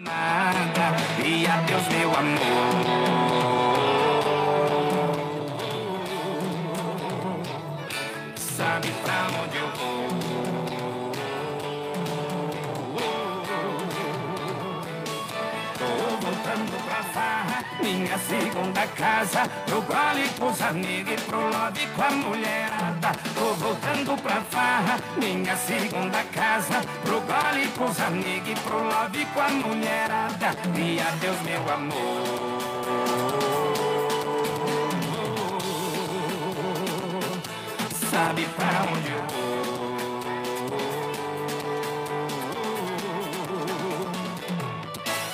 nada e adeus meu amor pra onde eu vou. Tô voltando pra farra minha segunda casa pro gole com os amigos e pro love com a mulherada. Tô voltando pra farra minha segunda casa pro gole com os amigos e pro love com a mulherada. E adeus meu amor sabe pra onde eu vou.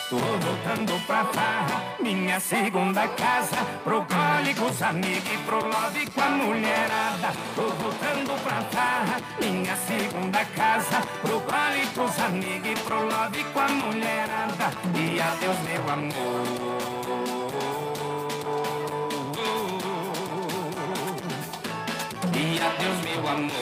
Tô voltando pra farra, minha segunda casa. Pro gole com os amigos e pro love com a mulherada. Tô voltando pra farra, minha segunda casa. Pro gole com os amigos e pro love com a mulherada. E adeus, meu amor. Meu amor.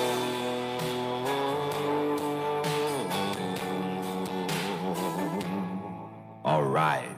All right.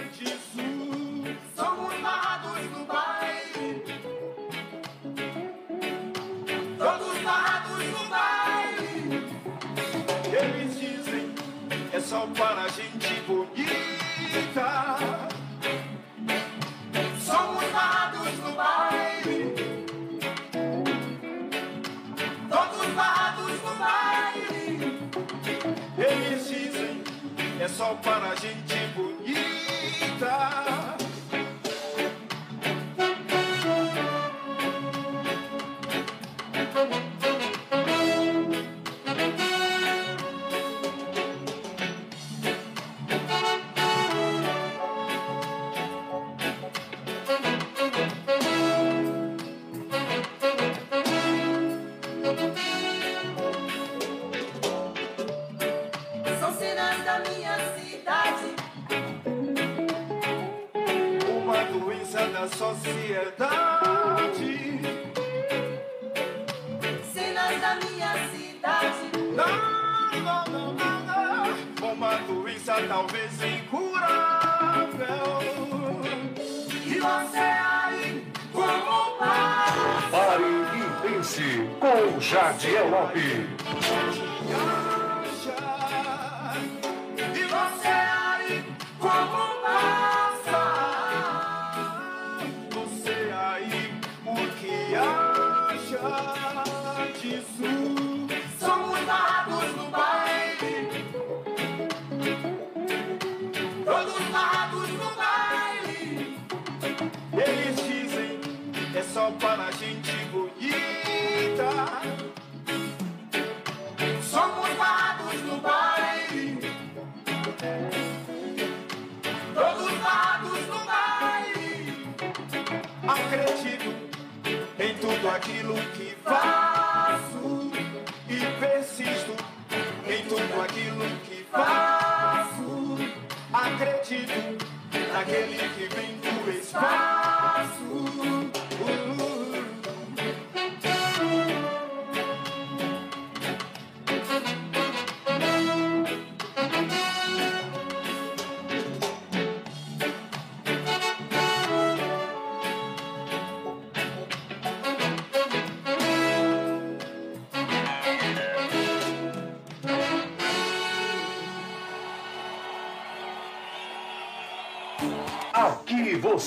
feitiço Somos barrados do baile Todos barrados do baile Eles dizem É só para gente bonita. Somos narrados do dizem É só para a gente cantar.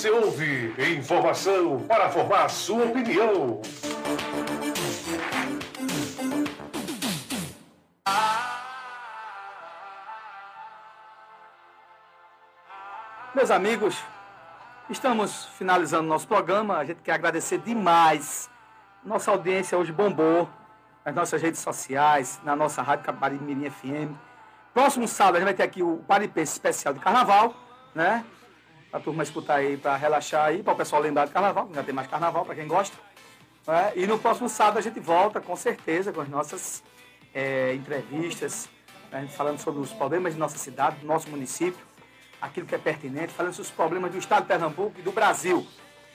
Você ouve informação para formar sua opinião. Meus amigos, estamos finalizando nosso programa. A gente quer agradecer demais. Nossa audiência hoje bombou nas nossas redes sociais, na nossa Rádio Capibaribe Mirim FM. Próximo sábado a gente vai ter aqui o Paripense especial de carnaval, né? Pra turma escutar aí, pra relaxar aí, para o pessoal lembrar de carnaval, já tem mais carnaval para quem gosta. né? E no próximo sábado a gente volta com certeza com as nossas eh, entrevistas, né? a falando sobre os problemas de nossa cidade, do nosso município, aquilo que é pertinente, falando sobre os problemas do estado de Pernambuco e do Brasil.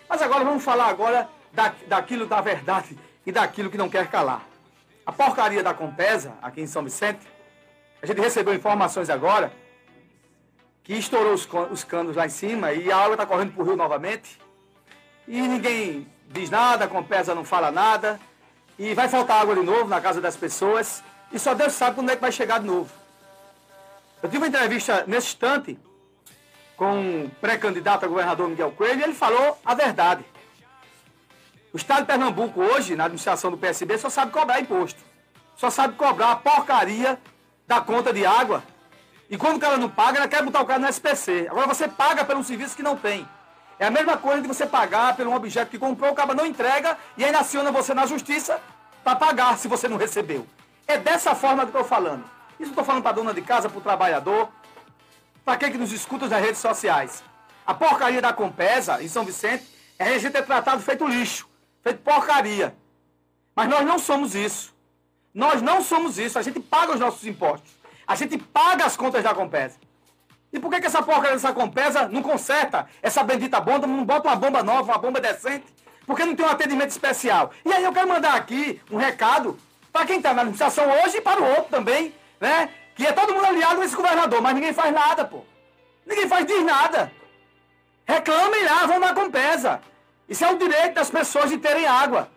Mas agora vamos falar agora da, daquilo da verdade e daquilo que não quer calar. A porcaria da Compesa, aqui em São Vicente, a gente recebeu informações agora que estourou os, os canos lá em cima e a água está correndo para o rio novamente. E ninguém diz nada, a Compesa não fala nada. E vai faltar água de novo na casa das pessoas. E só Deus sabe quando é que vai chegar de novo. Eu tive uma entrevista nesse instante com o pré-candidato a governador Miguel Coelho e ele falou a verdade. O estado de Pernambuco hoje, na administração do PSB, só sabe cobrar imposto. Só sabe cobrar a porcaria da conta de água. E quando o cara não paga, ela quer botar o cara no SPC. Agora você paga pelo serviço que não tem. É a mesma coisa de você pagar por um objeto que comprou, o cara não entrega e ainda aciona você na justiça para pagar se você não recebeu. É dessa forma que eu estou falando. Isso eu estou falando para dona de casa, para o trabalhador, para quem que nos escuta nas redes sociais. A porcaria da Compesa, em São Vicente, é a gente é tratado feito lixo, feito porcaria. Mas nós não somos isso. Nós não somos isso. A gente paga os nossos impostos. A gente paga as contas da Compesa. E por que, que essa porcaria dessa Compesa não conserta essa bendita bomba, não bota uma bomba nova, uma bomba decente? Porque não tem um atendimento especial. E aí eu quero mandar aqui um recado para quem está na administração hoje e para o outro também, né? Que é todo mundo aliado nesse governador, mas ninguém faz nada, pô. Ninguém faz diz nada. Reclamem lá, vão na Compesa. Isso é o direito das pessoas de terem água.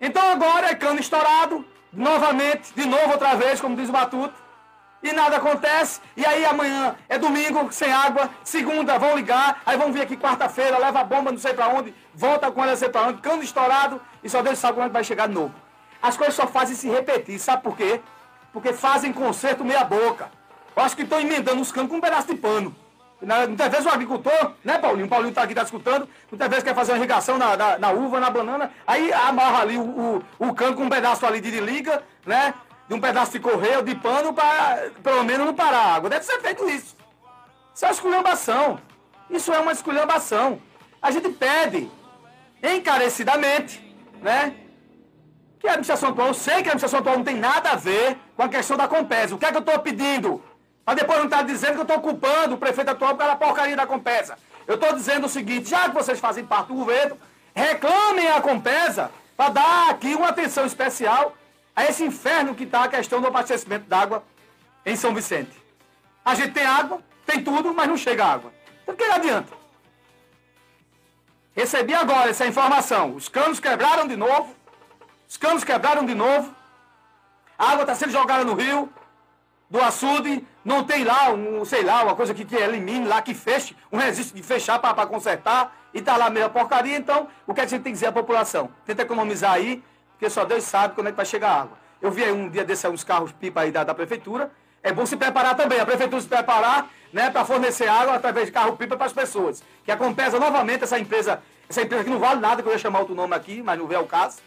Então agora é cano estourado, novamente, de novo outra vez, como diz o Batuto. E nada acontece, e aí amanhã é domingo, sem água, segunda vão ligar, aí vão vir aqui quarta-feira, leva a bomba não sei pra onde, volta com não sei pra onde, cano estourado, e só Deus sabe quando vai chegar de novo. As coisas só fazem se repetir, sabe por quê? Porque fazem conserto meia boca. Eu acho que estão emendando os canos com um pedaço de pano. Muitas vezes o agricultor, né, Paulinho? O Paulinho tá aqui, tá escutando. Muitas vezes quer fazer uma irrigação na, na, na uva, na banana. Aí amarra ali o, o, o cano com um pedaço ali de liga, né? De um pedaço de correio, de pano, para pelo menos não parar a água. Deve ser feito isso. Isso é uma esculhambação. Isso é uma esculhambação. A gente pede encarecidamente, né? Que a administração atual, eu sei que a administração atual não tem nada a ver com a questão da Compesa. O que é que eu estou pedindo? Para depois não estar dizendo que eu estou culpando o prefeito atual pela porcaria da Compesa. Eu estou dizendo o seguinte, já que vocês fazem parte do governo, reclamem a Compesa para dar aqui uma atenção especial a esse inferno que está a questão do abastecimento d'água em São Vicente. A gente tem água, tem tudo, mas não chega água. Então que adianta? Recebi agora essa informação. Os canos quebraram de novo. Os canos quebraram de novo. A água está sendo jogada no rio, do açude. Não tem lá, um, sei lá, uma coisa que, que elimine lá, que feche, um registro de fechar para consertar. E tá lá meio porcaria. Então, o que a gente tem que dizer à população? Tenta economizar aí, porque só Deus sabe quando é que vai chegar a água. Eu vi aí um dia desse aí uns carros pipa aí da, da prefeitura. É bom se preparar também, a prefeitura se preparar, né, para fornecer água através de carro pipa para as pessoas. Que a novamente essa empresa, essa empresa que não vale nada, que eu ia chamar outro nome aqui, mas não vê o caso,